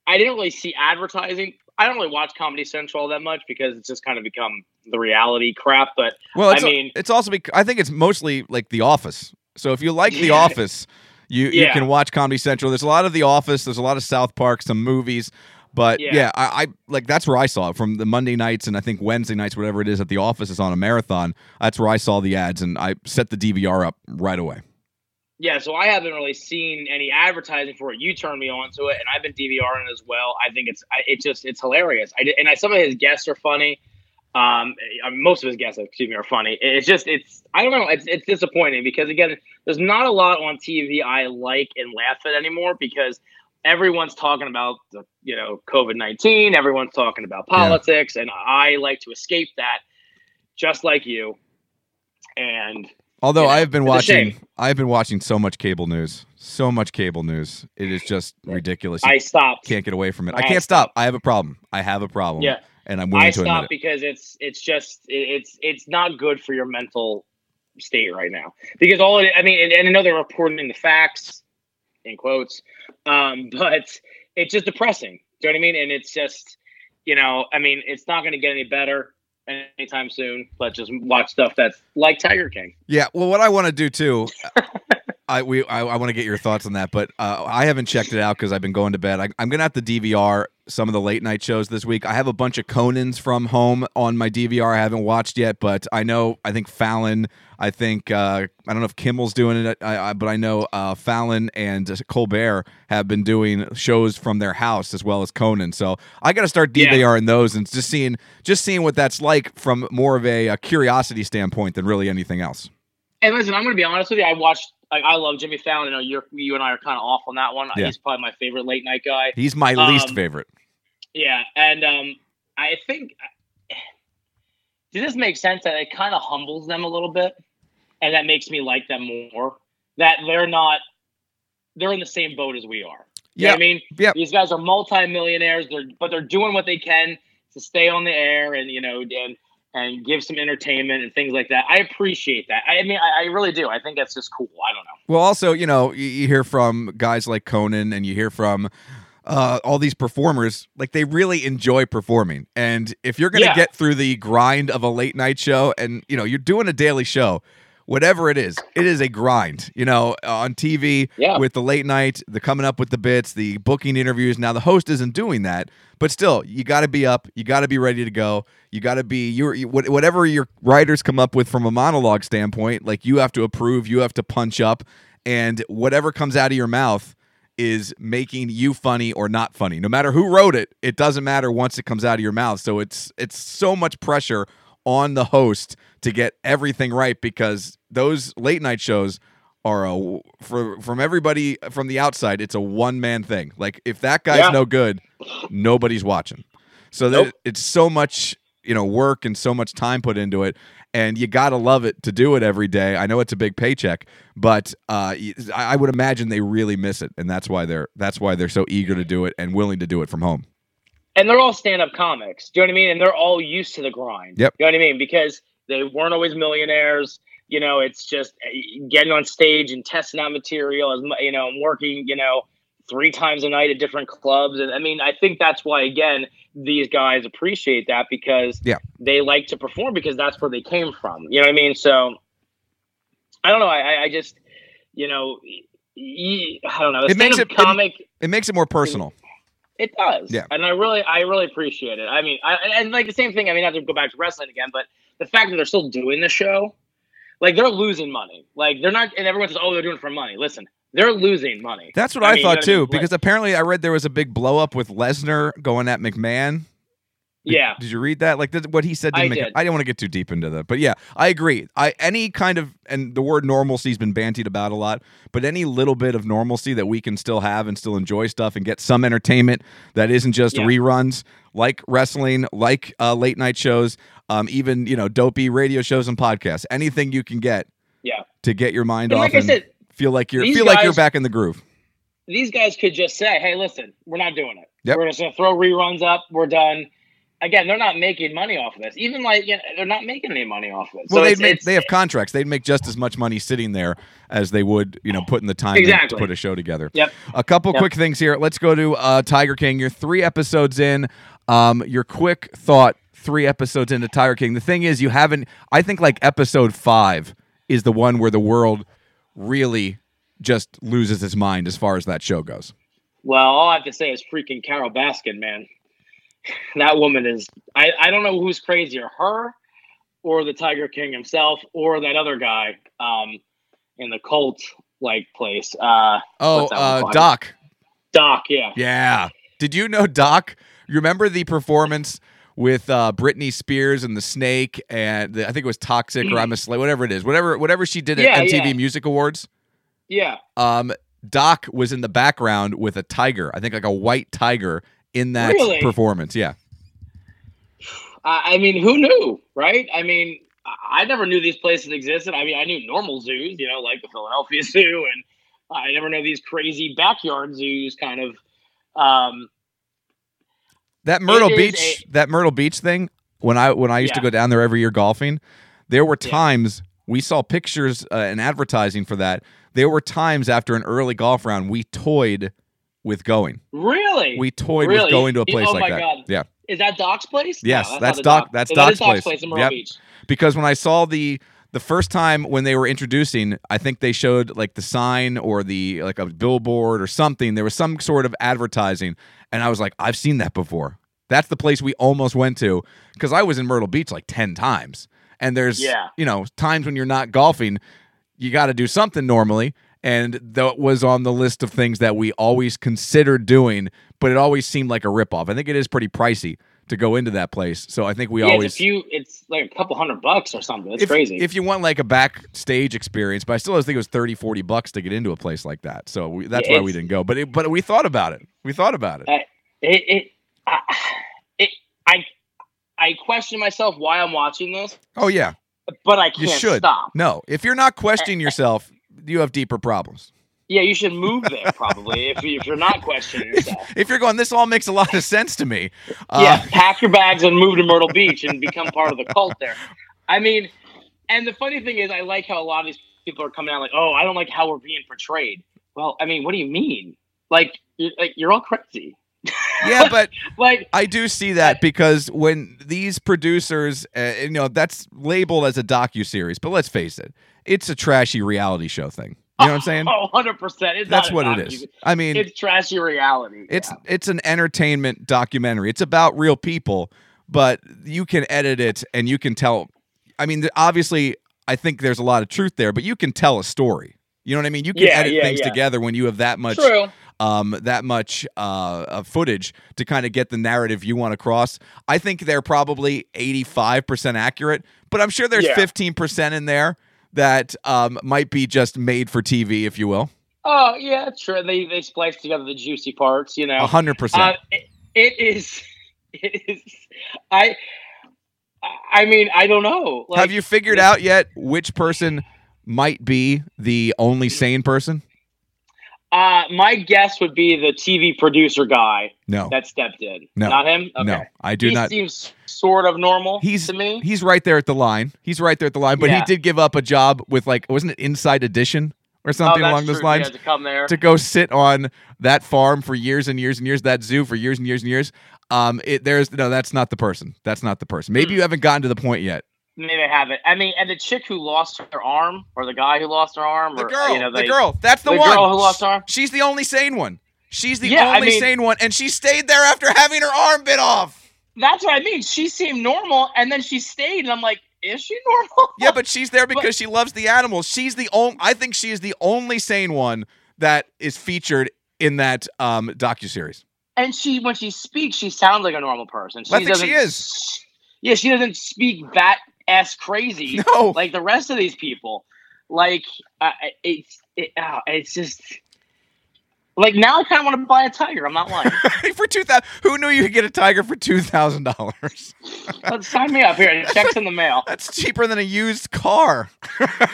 I didn't really see advertising. I don't really watch Comedy Central that much because it's just kind of become the reality crap. But Well, I mean- it's also because I think it's mostly like The Office. So if you like The <laughs> Office, you you can watch Comedy Central. There's a lot of The Office. There's a lot of South Park, some movies. But yeah, Yeah. I, I like that's where I saw it from the Monday nights and I think Wednesday nights, whatever it is at The Office is on a marathon. That's where I saw the ads and I set the DVR up right away. yeah, so I haven't really seen any advertising for it. You turned me on to it, and I've been DVRing it as well. I think it's I, it just it's hilarious. I did, and I, some of his guests are funny. Um, most of his guests, excuse me, are funny. It's just it's I don't know. It's it's disappointing because again, there's not a lot on TV I like and laugh at anymore because everyone's talking about the you know COVID nineteen. Everyone's talking about Yeah. politics, and I like to escape that, just like you. And Although You know, I've been watching. I've been watching so much cable news. So much cable news. It is just ridiculous. I stopped. can't get away from it. I I can't stop. I have a problem. I have a problem. Yeah. And I'm willing I to admit it. because it's it's just it's it's not good for your mental state right now because all it, I mean and, and I know they're reporting the facts in quotes um <laughs> but it's just depressing do you know what I mean and it's just you know I mean it's not going to get any better anytime soon but just watch stuff that's like Tiger King Yeah, well, what I want to do too, I we I, I want to get your thoughts on that, but uh, I haven't checked it out because I've been going to bed. I, I'm gonna have to DVR some of the late night shows this week. I have a bunch of Conan's from home on my DVR. I haven't watched yet, but I know I think Fallon. I think uh, I don't know if Kimmel's doing it, I, I, but I know uh, Fallon and Colbert have been doing shows from their house as well as Conan. So I got to start Yeah. DVRing those and just seeing just seeing what that's like from more of a, a curiosity standpoint than really anything else. and listen I'm going to be honest with you I watched like I love Jimmy Fallon. I know you you and I are kind of off on that one. Yeah. He's probably my favorite late night guy. He's my least Um, favorite. Yeah, and um, I think does this make sense that it kind of humbles them a little bit, and that makes me like them more. That they're not they're in the same boat as we are. You know what I mean? Yep. These guys are multimillionaires. They're but they're doing what they can to stay on the air and you know and and give some entertainment and things like that. I appreciate that. I mean, I, I really do. I think that's just cool. I don't know. Well, also, you know, you, you hear from guys like Conan and you hear from uh, all these performers, like they really enjoy performing. And if you're going to Yeah. get through the grind of a late night show and, you know, you're doing a daily show, whatever it is, it is a grind, you know, uh, on TV Yeah. with the late night, the coming up with the bits, the booking interviews. Now, the host isn't doing that, but still, you got to be up, you got to be ready to go. You got to be you you- whatever your writers come up with from a monologue standpoint, like you have to approve, you have to punch up, and whatever comes out of your mouth is making you funny or not funny. No matter who wrote it, it doesn't matter once it comes out of your mouth. So it's it's so much pressure on the host to get everything right because those late night shows are a for from everybody from the outside, it's a one man thing. Like if that guy's Yeah. no good, nobody's watching. So that it's so much you know work and so much time put into it and you gotta love it to do it every day i know it's a big paycheck but uh, I would imagine they really miss it and that's why they're that's why they're so eager to do it and willing to do it from home and they're all stand-up comics. Do you know what I mean? And they're all used to the grind. Yep. Do You know what I mean? Because they weren't always millionaires. You know, it's just uh, getting on stage and testing out material as you know, and working. You know, three times a night at different clubs. And I mean, I think that's why again these guys appreciate that because Yeah. they like to perform because that's where they came from. You know what I mean? So I don't know. I, I- just you know. I don't know. It makes it- it- comic. it makes it more personal It does. Yeah. And I really, I really appreciate it. I mean, I, and like the same thing. I mean, I have to go back to wrestling again, but the fact that they're still doing the show, like they're losing money. Like they're not, and everyone says, "Oh, they're doing it for money." Listen, they're losing money. that's what I i, mean, you thought know what I too mean? because apparently i read there was a big blow up with lesnar going at mcmahon Yeah. Did you read that? Like what he said didn't I make it- did. I didn't want to get too deep into that, but yeah, I agree. I any kind of and the word normalcy's been bantied about a lot, but any little bit of normalcy that we can still have and still enjoy stuff and get some entertainment that isn't just Yeah. reruns like wrestling, like uh, late night shows, um, even you know dopey radio shows and podcasts. Anything you can get Yeah. to get your mind And off like I and said, feel like you're feel like you're back in the groove. these guys could just say, "Hey, listen, we're not doing it. Yep. We're just gonna throw reruns up. We're done." Again, they're not making money off of this. Even like you know, they're not making any money off of it. Well, so they'd make, they have contracts. They'd make just as much money sitting there as they would, you know, putting the time in to Exactly. put a show together. Yep. A couple Yep. quick things here. Let's go to uh, Tiger King. You're three episodes in. Um, your quick thought. Three episodes into Tiger King. The thing is, you haven't. I think like episode five is the one where the world really just loses its mind as far as that show goes. Well, all I have to say is freaking Carole Baskin, man. That woman is I, I don't know who's crazier, her or the Tiger King himself or that other guy um in the cult like place. Uh Oh, uh? Doc. Doc, yeah. Yeah. Did you know Doc? You remember the performance with uh, Britney Spears and the Snake, and the, I think it was Toxic or I'm a Slave, whatever it is, whatever whatever she did at Yeah, MTV yeah. Music Awards. Yeah. Um, Doc was in the background with a tiger, I think like a white tiger in that Really? performance. Yeah. I I mean, who knew, right? I mean, I never knew these places existed. I mean, I knew normal zoos, you know, like the Philadelphia <laughs> Zoo, and I never know these crazy backyard zoos kind of. Um, That Myrtle Beach, that Myrtle Beach thing. When I when I used to go down there every year golfing, there were Yeah. times we saw pictures uh, and advertising for that. There were times after an early golf round we toyed with going. really? We toyed with going to a place oh like my that. God. Yeah, Is that Doc's place? Yes, No, that's the Doc- Doc. that's So Doc's Doc's place. place in Myrtle Yep. Beach. because when I saw the the first time when they were introducing, I think they showed like the sign or the like a billboard or something. There was some sort of advertising, and I was like, I've seen that before. That's the place we almost went to because I was in Myrtle Beach like ten times, and there's Yeah. you know times when you're not golfing, you got to do something normally. And that was on the list of things that we always considered doing, but it always seemed like a ripoff. I think it is pretty pricey to go into that place. So I think we yeah, always it's a few. It's like a couple hundred bucks or something. It's if, crazy. If you want like a backstage experience, but I still think it was 30, 40 bucks to get into a place like that. So we, that's Yeah, why we didn't go. But it, but we thought about it. We thought about it. Uh, it, it, I, it, I, I question myself why I'm watching this, oh yeah, but I you can't should. stop. No, if you're not questioning yourself, you have deeper problems. Yeah, you should move there probably if, if you're not questioning yourself. If you're going, this all makes a lot of sense to me. Uh, yeah, pack your bags and move to Myrtle Beach and become part of the cult there. I mean, and the funny thing is, I like how a lot of these people are coming out like, "Oh, I don't like how we're being portrayed." Well, I mean, what do you mean? Like, you're, like you're all crazy. Yeah, <laughs> but Like, I do see that because when these producers, uh, you know, that's labeled as a docu series, but let's face it, it's a trashy reality show thing. You know what I'm saying? <laughs> oh, 100 percent. It's That's what it docu- is. I mean, It's trashy reality. It's yeah. it's an entertainment documentary. It's about real people, but you can edit it and you can tell. I mean, obviously, I think there's a lot of truth there, but you can tell a story. You know what I mean? You can Yeah, edit yeah, things together when you have that much true. Um, that much uh, uh, footage to kind of get the narrative you want across. I think they're probably 85% accurate, but I'm sure there's Yeah. 15% in there that um, might be just made for TV, if you will. Oh yeah, true. They they splice together the juicy parts. You know, 100%. Uh, it, it is. <laughs> It is. I. I mean, I don't know. Like, Have you figured out yet which person might be the only sane person? Uh, my guess would be the TV producer guy No. that stepped in. No. Not him. Okay. No, I do he not. seems sort of normal He's to me. he's right there at the line. He's right there at the line, but he did give up a job with like wasn't it Inside Edition or oh, something that's along those true. lines He had to come there. to go sit on that farm for years and years and years, that zoo for years and years and years. Um, it, there's no, that's not the person. That's not the person. Maybe Hmm. you haven't gotten to the point yet. Maybe I haven't. I mean, and the chick who lost her arm, or the guy who lost her arm, The or girl, you know, the girl, that's the, the one. girl who lost her arm. She's the only sane one. She's the Yeah, I only mean- sane one, and she stayed there after having her arm bit off. That's what I mean. She seemed normal, and then she stayed, and I'm like, is she normal? Yeah, but she's there <laughs> because she loves the animals. She's the only. I think she is the only sane one that is featured in that um docu series. and she, when she speaks, she sounds like a normal person. She I think she is. Yeah, she doesn't speak that ass crazy <laughs> No, like the rest of these people. Like, uh, it's it, uh, it's just like now I kind of want to buy a tiger. I'm not lying. <laughs> for two thousand. Who knew you could get a tiger for two thousand dollars? Let's sign me up here. <laughs> Checks in the mail. That's cheaper than a used car.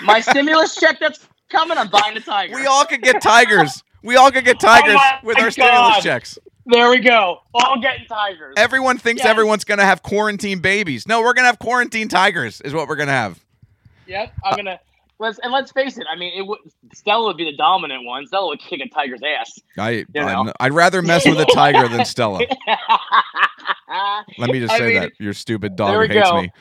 My stimulus check that's coming. I'm buying a tiger. We all could get tigers. We all could get tigers my with our stimulus checks. There we go. All getting tigers. Everyone thinks Yes. everyone's gonna have quarantine babies. No, we're gonna have quarantine tigers. Is what we're gonna have. Yep, I'm gonna. Let's and let's face it. I mean, it would Stella would be the dominant one. Stella would kick a tiger's ass. I, You know. I'd rather mess with a tiger than Stella. <laughs> <laughs> Let me just I say mean, that your stupid dog hates go. me.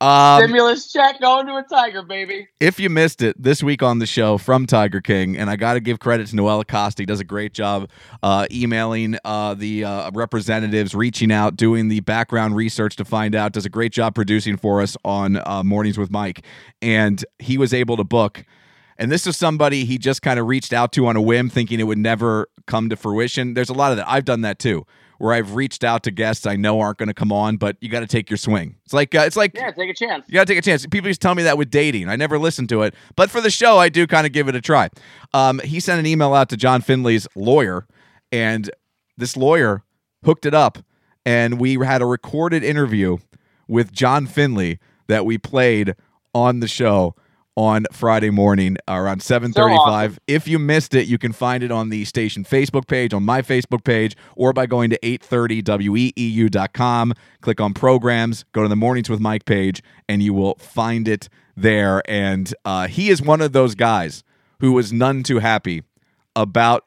Um, Stimulus check going to a tiger, baby. if you missed it this week on the show from Tiger King, and I got to give credit to Noel Acosta. He does a great job uh, emailing uh, the uh, representatives, reaching out, doing the background research to find out. Does a great job producing for us on uh, Mornings with Mike, and he was able to book. And this is somebody he just kind of reached out to on a whim, thinking it would never come to fruition. There's a lot of that. I've done that too, where I've reached out to guests I know aren't going to come on, but you got to take your swing. It's like uh, it's like Yeah, take a chance. you gotta take a chance. People used to tell me that with dating. I never listened to it, but for the show, I do kind of give it a try. Um, he sent an email out to John Finlay's lawyer, and this lawyer hooked it up, and we had a recorded interview with John Finley that we played on the show on Friday morning around 7:35. awesome. If you missed it, you can find it on the station Facebook page, on my Facebook page, or by going to 830weeu.com. Click on programs, go to the Mornings with Mike page, and you will find it there. And uh, he is one of those guys who was none too happy about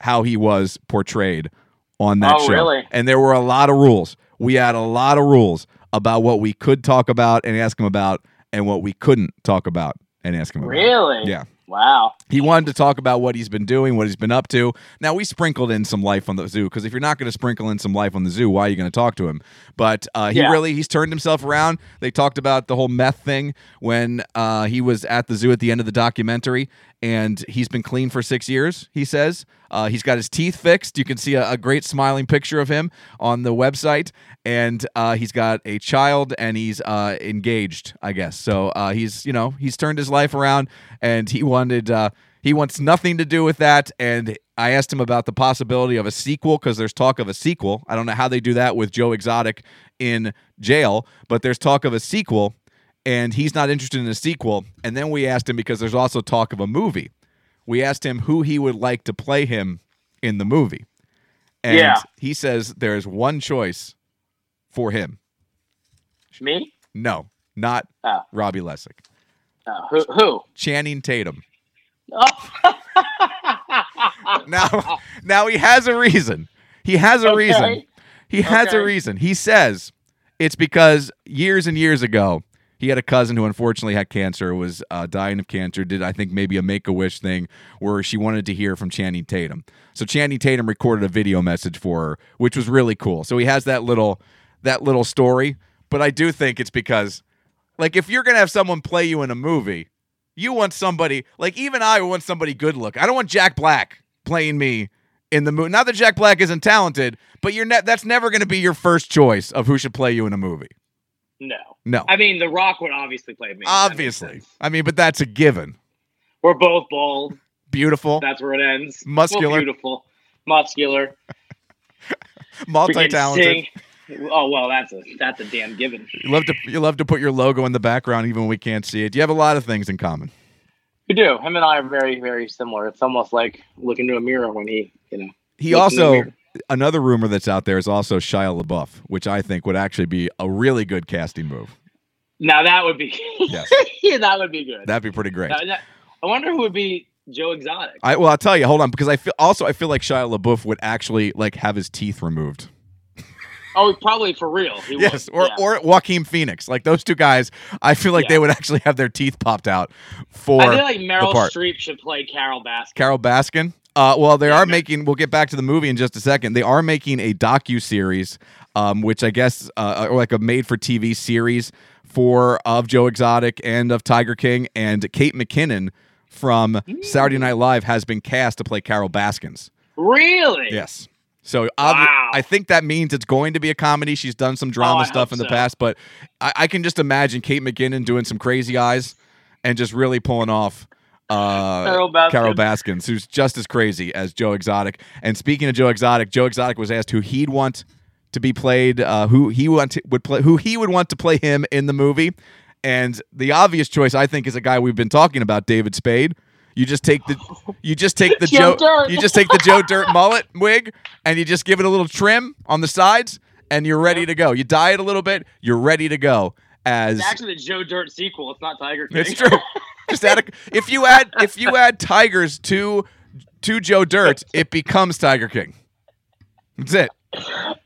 how he was portrayed on that Oh, show. really? And there were a lot of rules. We had a lot of rules about what we could talk about and ask him about, and what we couldn't talk about and ask him about. Really? Yeah. Wow. He wanted to talk about what he's been doing, what he's been up to. Now we sprinkled in some life on the zoo because if you're not going to sprinkle in some life on the zoo, why are you going to talk to him? But uh, he Yeah. really he's turned himself around. They talked about the whole meth thing when uh, he was at the zoo at the end of the documentary, and he's been clean for six years. He says uh, he's got his teeth fixed. You can see a, a great smiling picture of him on the website, and uh, he's got a child and he's uh, engaged. I guess so. Uh, he's you know he's turned his life around, and he wanted uh, he wants nothing to do with that. And I asked him about the possibility of a sequel because there's talk of a sequel. I don't know how they do that with Joe Exotic in jail, but there's talk of a sequel and he's not interested in a sequel. And then we asked him because there's also talk of a movie. We asked him who he would like to play him in the movie. And Yeah. he says there's one choice for him. Me? No, not Oh. Robbie Lessig. Uh, who? Who? Channing Tatum. Oh. <laughs> Now, now he has a reason. He has a Okay. reason. He has a reason. He says it's because years and years ago, he had a cousin who unfortunately had cancer, was uh, dying of cancer, did I think maybe a make a wish thing where she wanted to hear from Channing Tatum. So Channing Tatum recorded a video message for her, which was really cool. So he has that little that little story. But I do think it's because like if you're gonna have someone play you in a movie, you want somebody like even I want somebody good look. I don't want Jack Black playing me in the movie. Not that Jack Black isn't talented, but you're ne- that's never going to be your first choice of who should play you in a movie. no. No, I mean, The Rock would obviously play me. Obviously. I mean, but that's a given. We're both bald. Beautiful, That's where it ends. Muscular. Well, beautiful. Muscular. <laughs> Multi-talented. Oh well, that's a that's a damn given. You love to you love to put your logo in the background even when we can't see it. You have a lot of things in common. We do. Him and I are very very similar. It's almost like looking into a mirror when he, you know. He Looks in the also. Another rumor that's out there is also Shia LaBeouf, which I think would actually be a really good casting move. Now that would be. Yes. <laughs> yeah, that would be good. That'd be pretty great. Now- now- I wonder who would be Joe Exotic. I well, I'll tell you. Hold on, because I feel also I feel like Shia LaBeouf would actually like have his teeth removed. <laughs> Oh, probably for real. He Yes, would. or yeah. or Joaquin Phoenix. Like those two guys, I feel like Yeah. they would actually have their teeth popped out for I feel like Meryl. Streep should play Carole Baskin. Carole Baskin. Uh, well, they are making. We'll get back to the movie in just a second. They are making a docu series, um, which I guess uh, or like a made-for-TV series for of Joe Exotic and of Tiger King and Kate McKinnon from Saturday Night Live has been cast to play Carole Baskins. Really? Yes. So obvi- Wow. I think that means it's going to be a comedy. She's done some drama I stuff in the so. past, but I, I can just imagine Kate McKinnon doing some crazy eyes and just really pulling off uh, Carole Baskin. Carole Baskins, who's just as crazy as Joe Exotic. And speaking of Joe Exotic, Joe Exotic was asked who he'd want to be played, uh, who he want to, would play, who he would want to play him in the movie. And the obvious choice, I think, is a guy we've been talking about, David Spade. You just take the you just take the <laughs> Joe Joe Dirt. you just take the Joe Dirt <laughs> mullet wig and you just give it a little trim on the sides and you're ready to go. You dye it a little bit, you're ready to go. As It's actually the Joe Dirt sequel. It's not Tiger King. it's true. Just add a, <laughs> if you add if you add tigers to to Joe Dirt, it becomes Tiger King. That's it.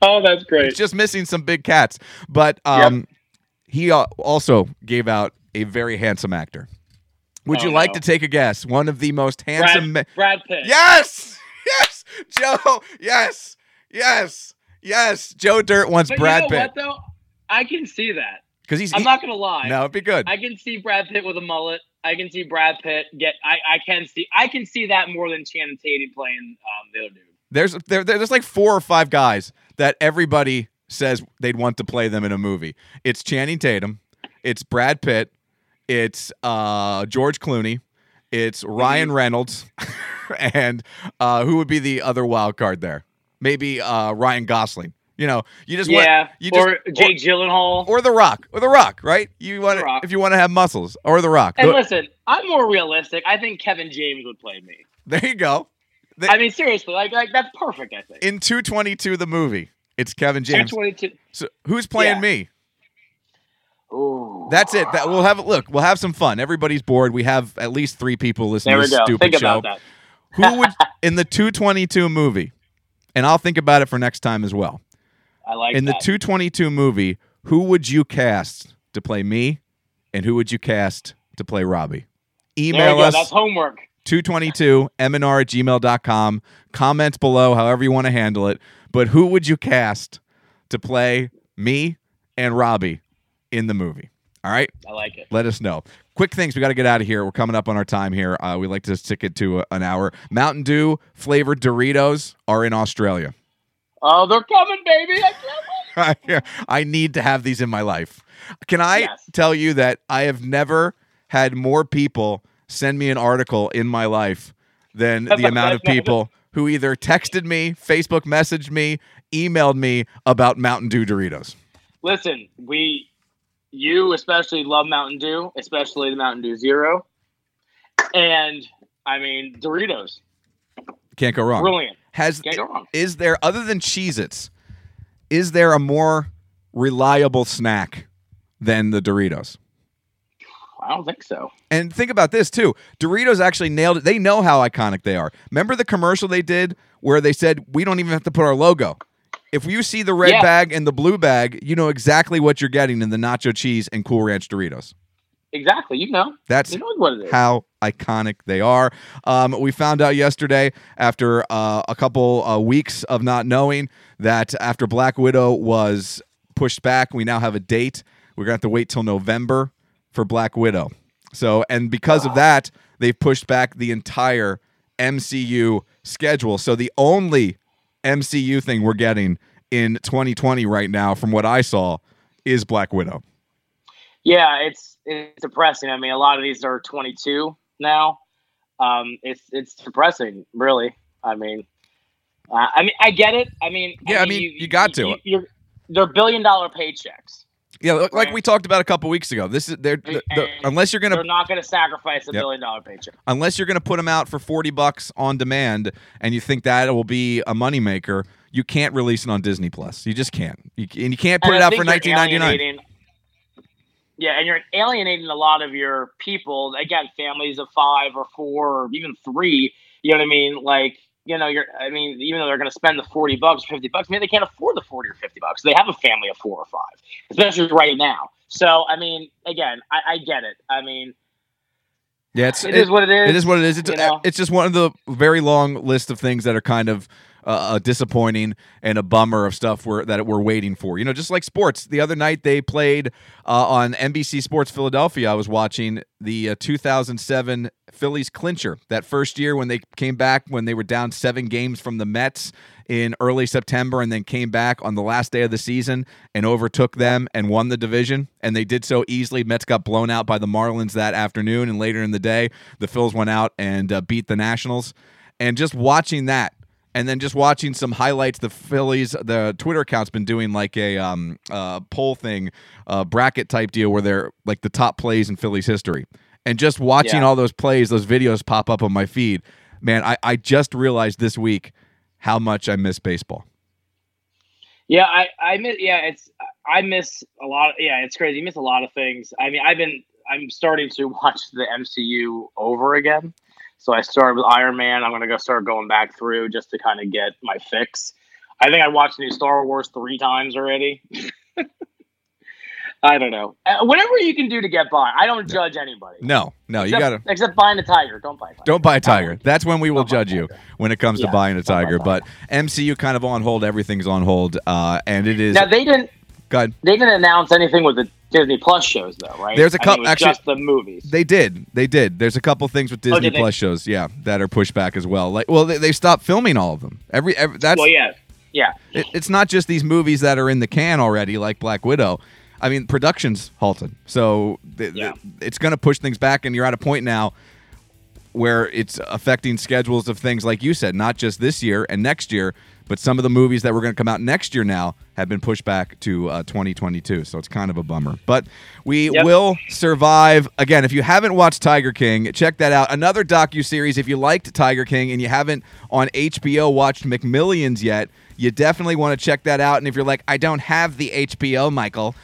oh, that's great. It's just missing some big cats. But um, he uh, also gave out a very handsome actor. Would Oh, you like no. to take a guess? One of the most handsome. Brad, ma- Brad Pitt. yes, yes, Joe. Yes, yes, yes. Joe Dirt wants But Brad you know Pitt what though? I can see that. Because he's. I'm he- not gonna lie. no, it'd be good. I can see Brad Pitt with a mullet. I can see Brad Pitt get. I, I can see. I can see that more than Channing Tatum playing um, the other dude. There's there, there's like four or five guys that everybody says they'd want to play them in a movie. It's Channing Tatum, it's Brad Pitt, it's uh, George Clooney, it's Ryan Reynolds, <laughs> and uh, who would be the other wild card there? Maybe uh, Ryan Gosling. You know, you just Yeah. want you just or Jake Gyllenhaal. or, or the Rock or the Rock, right? You want The if you want to have muscles or the Rock. and Go- listen, I'm more realistic. I think Kevin James would play me. there you go. The- I mean, seriously, like, like that's perfect. I think. In 222, the movie, it's Kevin James. 222. So who's playing Yeah. me? Ooh. That's it. That we'll have look. We'll have some fun. Everybody's bored. We have at least three people listening There to this go. stupid Think show. about that. Who would in the 222 movie? And I'll think about it for next time as well. I like in the 222 movie, who would you cast to play me, and who would you cast to play Robbie? Email us That's homework. 222 mnr at gmail.com. Comment below, however you want to handle it. But who would you cast to play me and Robbie in the movie? All right. I like it. Let us know. quick things. We got to get out of here. We're coming up on our time here. Uh, we like to stick it to a, an hour. Mountain Dew flavored Doritos are in Australia. Oh, they're coming, baby! I can't wait. <laughs> I need to have these in my life. Can I Yes. tell you that I have never had more people send me an article in my life than the amount of people who either texted me, Facebook messaged me, emailed me about Mountain Dew Doritos. Listen, we, you especially love Mountain Dew, especially the Mountain Dew Zero, and I mean Doritos, Can't go wrong. brilliant. Has is there other than Cheez-Its, is there a more reliable snack than the Doritos? I don't think so. And think about this too. Doritos actually nailed it. They know how iconic they are. Remember the commercial they did where they said we don't even have to put our logo. If you see the red Yeah. bag and the blue bag, you know exactly what you're getting in the nacho cheese and Cool Ranch Doritos. Exactly, you know, That's you know what it is. how iconic they are. Um, we found out yesterday, after uh, a couple uh, weeks of not knowing, that after Black Widow was pushed back, we now have a date. We're gonna have to wait till November for Black Widow. So, and because of that, they've pushed back the entire MCU schedule. So the only MCU thing we're getting in 2020 right now, from what I saw, is Black Widow. Yeah, it's it's depressing. I mean, a lot of these are 22 now. Um, it's it's depressing, really. I mean, uh, I mean, I get it. I mean, Yeah, I mean, you got to. you're, they're billion dollar paychecks. Yeah, like Right. we talked about a couple weeks ago. This is they're, the- the- And unless you're gonna They're not going to sacrifice a Yep. billion dollar paycheck. unless you're gonna put them out for forty bucks on demand, and you think that will be a moneymaker, you can't release it on Disney Plus. You just can't. You, and you can't put And it I out for nineteen ninety nine. Yeah, and you're alienating a lot of your people. Again, families of five or four or even three. You know what I mean? Like, you know, you're. I mean, even though they're going to spend the forty bucks, fifty bucks, maybe they can't afford the forty or fifty bucks. They have a family of four or five, especially right now. So, I mean, again, I, I get it. I mean, Yeah, it's it is what it is. It is what it is. It's, you know? it's just one of the very long list of things that are kind of uh, disappointing and a bummer of stuff we're, that we're waiting for. You know, just like sports. The other night they played uh, on NBC Sports Philadelphia. I was watching the uh, 2007 Phillies clincher. That first year when they came back when they were down seven games from the Mets in early September and then came back on the last day of the season and overtook them and won the division. And they did so easily. Mets got blown out by the Marlins that afternoon. And later in the day, the Phils went out and uh, beat the Nationals. And just watching that and then just watching some highlights the phillies the twitter account's been doing like a um, uh, poll thing uh, bracket type deal where they're like the top plays in phillies history and just watching Yeah. all those plays those videos pop up on my feed man I, I just realized this week how much i miss baseball Yeah, I, I miss. Yeah, it's I miss a lot. Of, yeah, it's crazy. You miss a lot of things. I mean, I've been. I'm starting to <laughs> watch the MCU over again. So I started with Iron Man. I'm gonna go start going back through just to kind of get my fix. I think I watched the new Star Wars three times already. <laughs> I don't know. Uh, whatever you can do to get by. I don't judge anybody. no no you gotta except buying a tiger. Don't buy a tiger. don't buy a tiger that's when we will Don't judge you when it comes to buying a buy a tiger but mcu kind of on hold everything's on hold uh, and it is Now they didn't. God, They didn't announce anything with the Disney Plus shows though, right? There's a couple- actually- just the movies. They did. They did. There's a couple things with Disney Oh, did they? Plus shows, yeah, that are pushed back as well. Like, well, they, they stopped filming all of them. Every, every that's well, yeah, yeah. it, it's not just these movies that are in the can already, like Black Widow. I mean, production's halted, so th- th- it's going to push things back, and you're at a point now where it's affecting schedules of things like you said, not just this year and next year, but some of the movies that were going to come out next year now have been pushed back to uh, 2022. So it's kind of a bummer, but we Yep. will survive. Again, if you haven't watched Tiger King, check that out. Another docu series. If you liked Tiger King and you haven't on HBO watched McMillions yet, you definitely want to check that out. And if you're like, I don't have the HBO, Michael.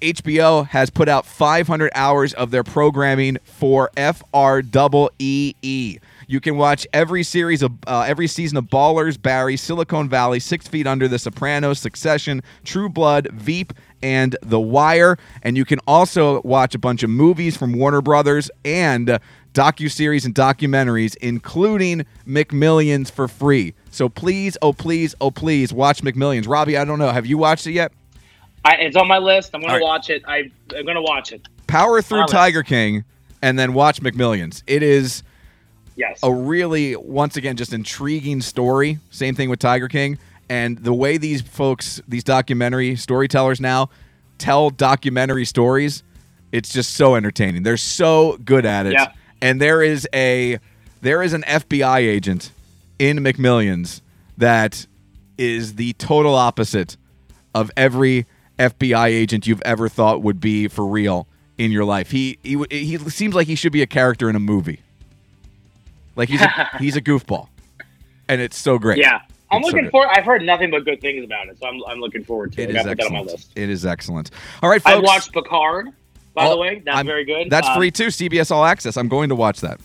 HBO has put out 500 hours of their programming for FREE. You can watch every series of uh, every season of Ballers, Barry, Silicon Valley, Six Feet Under, The Sopranos, Succession, True Blood, Veep, and The Wire. And you can also watch a bunch of movies from Warner Brothers and uh, docu-series and documentaries, including McMillions for free. So please, oh please, oh please, watch McMillions. Robbie, I don't know, have you watched it yet? I, it's on my list. I'm gonna right. watch it. I, I'm gonna watch it. Power through. Tiger King. and then watch McMillions. It is Yes. a really, once again, just intriguing story. Same thing with Tiger King. And the way these folks, these documentary storytellers now tell documentary stories, it's just so entertaining. They're so good at it. Yeah. And there is a there is an FBI agent in McMillions that is the total opposite of every FBI agent you've ever thought would be for real in your life. He he he seems like he should be a character in a movie. Like he's a, <laughs> he's a goofball, and it's so great. yeah. I'm It's looking good. for. I've heard nothing but good things about it, so I'm, I'm looking forward to it. It is gotta put that on my excellent. list. It is excellent. All right, folks. I watched Picard. By Oh, the way, that's I'm- very good. That's Um, free too. CBS All Access. I'm going to watch that.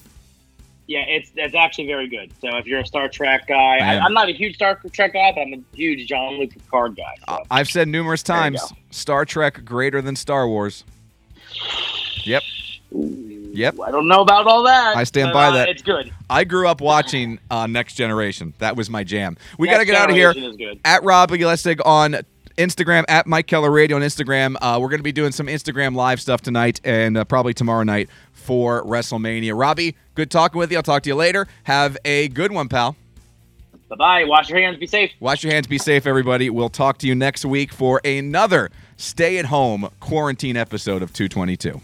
Yeah, it's it's actually very good. So if you're a Star Trek guy, I am. I'm not a huge Star Trek guy, but I'm a huge Jean-Luc Picard guy. So. I've said numerous times. Star Trek greater than Star Wars. Yep. Yep. I don't know about all that. I stand but, by uh, that. It's good. I grew up watching uh, Next Generation. That was my jam. We got to get out of here. Generation is good. At Robbie Lessig on Instagram, at Mike Keller Radio on Instagram. Uh, we're going to be doing some Instagram live stuff tonight and uh, probably tomorrow night for WrestleMania. Robbie, good talking with you. I'll talk to you later. Have a good one, pal. Bye bye. Wash your hands. Be safe. Wash your hands. Be safe, everybody. We'll talk to you next week for another stay at home quarantine episode of 222.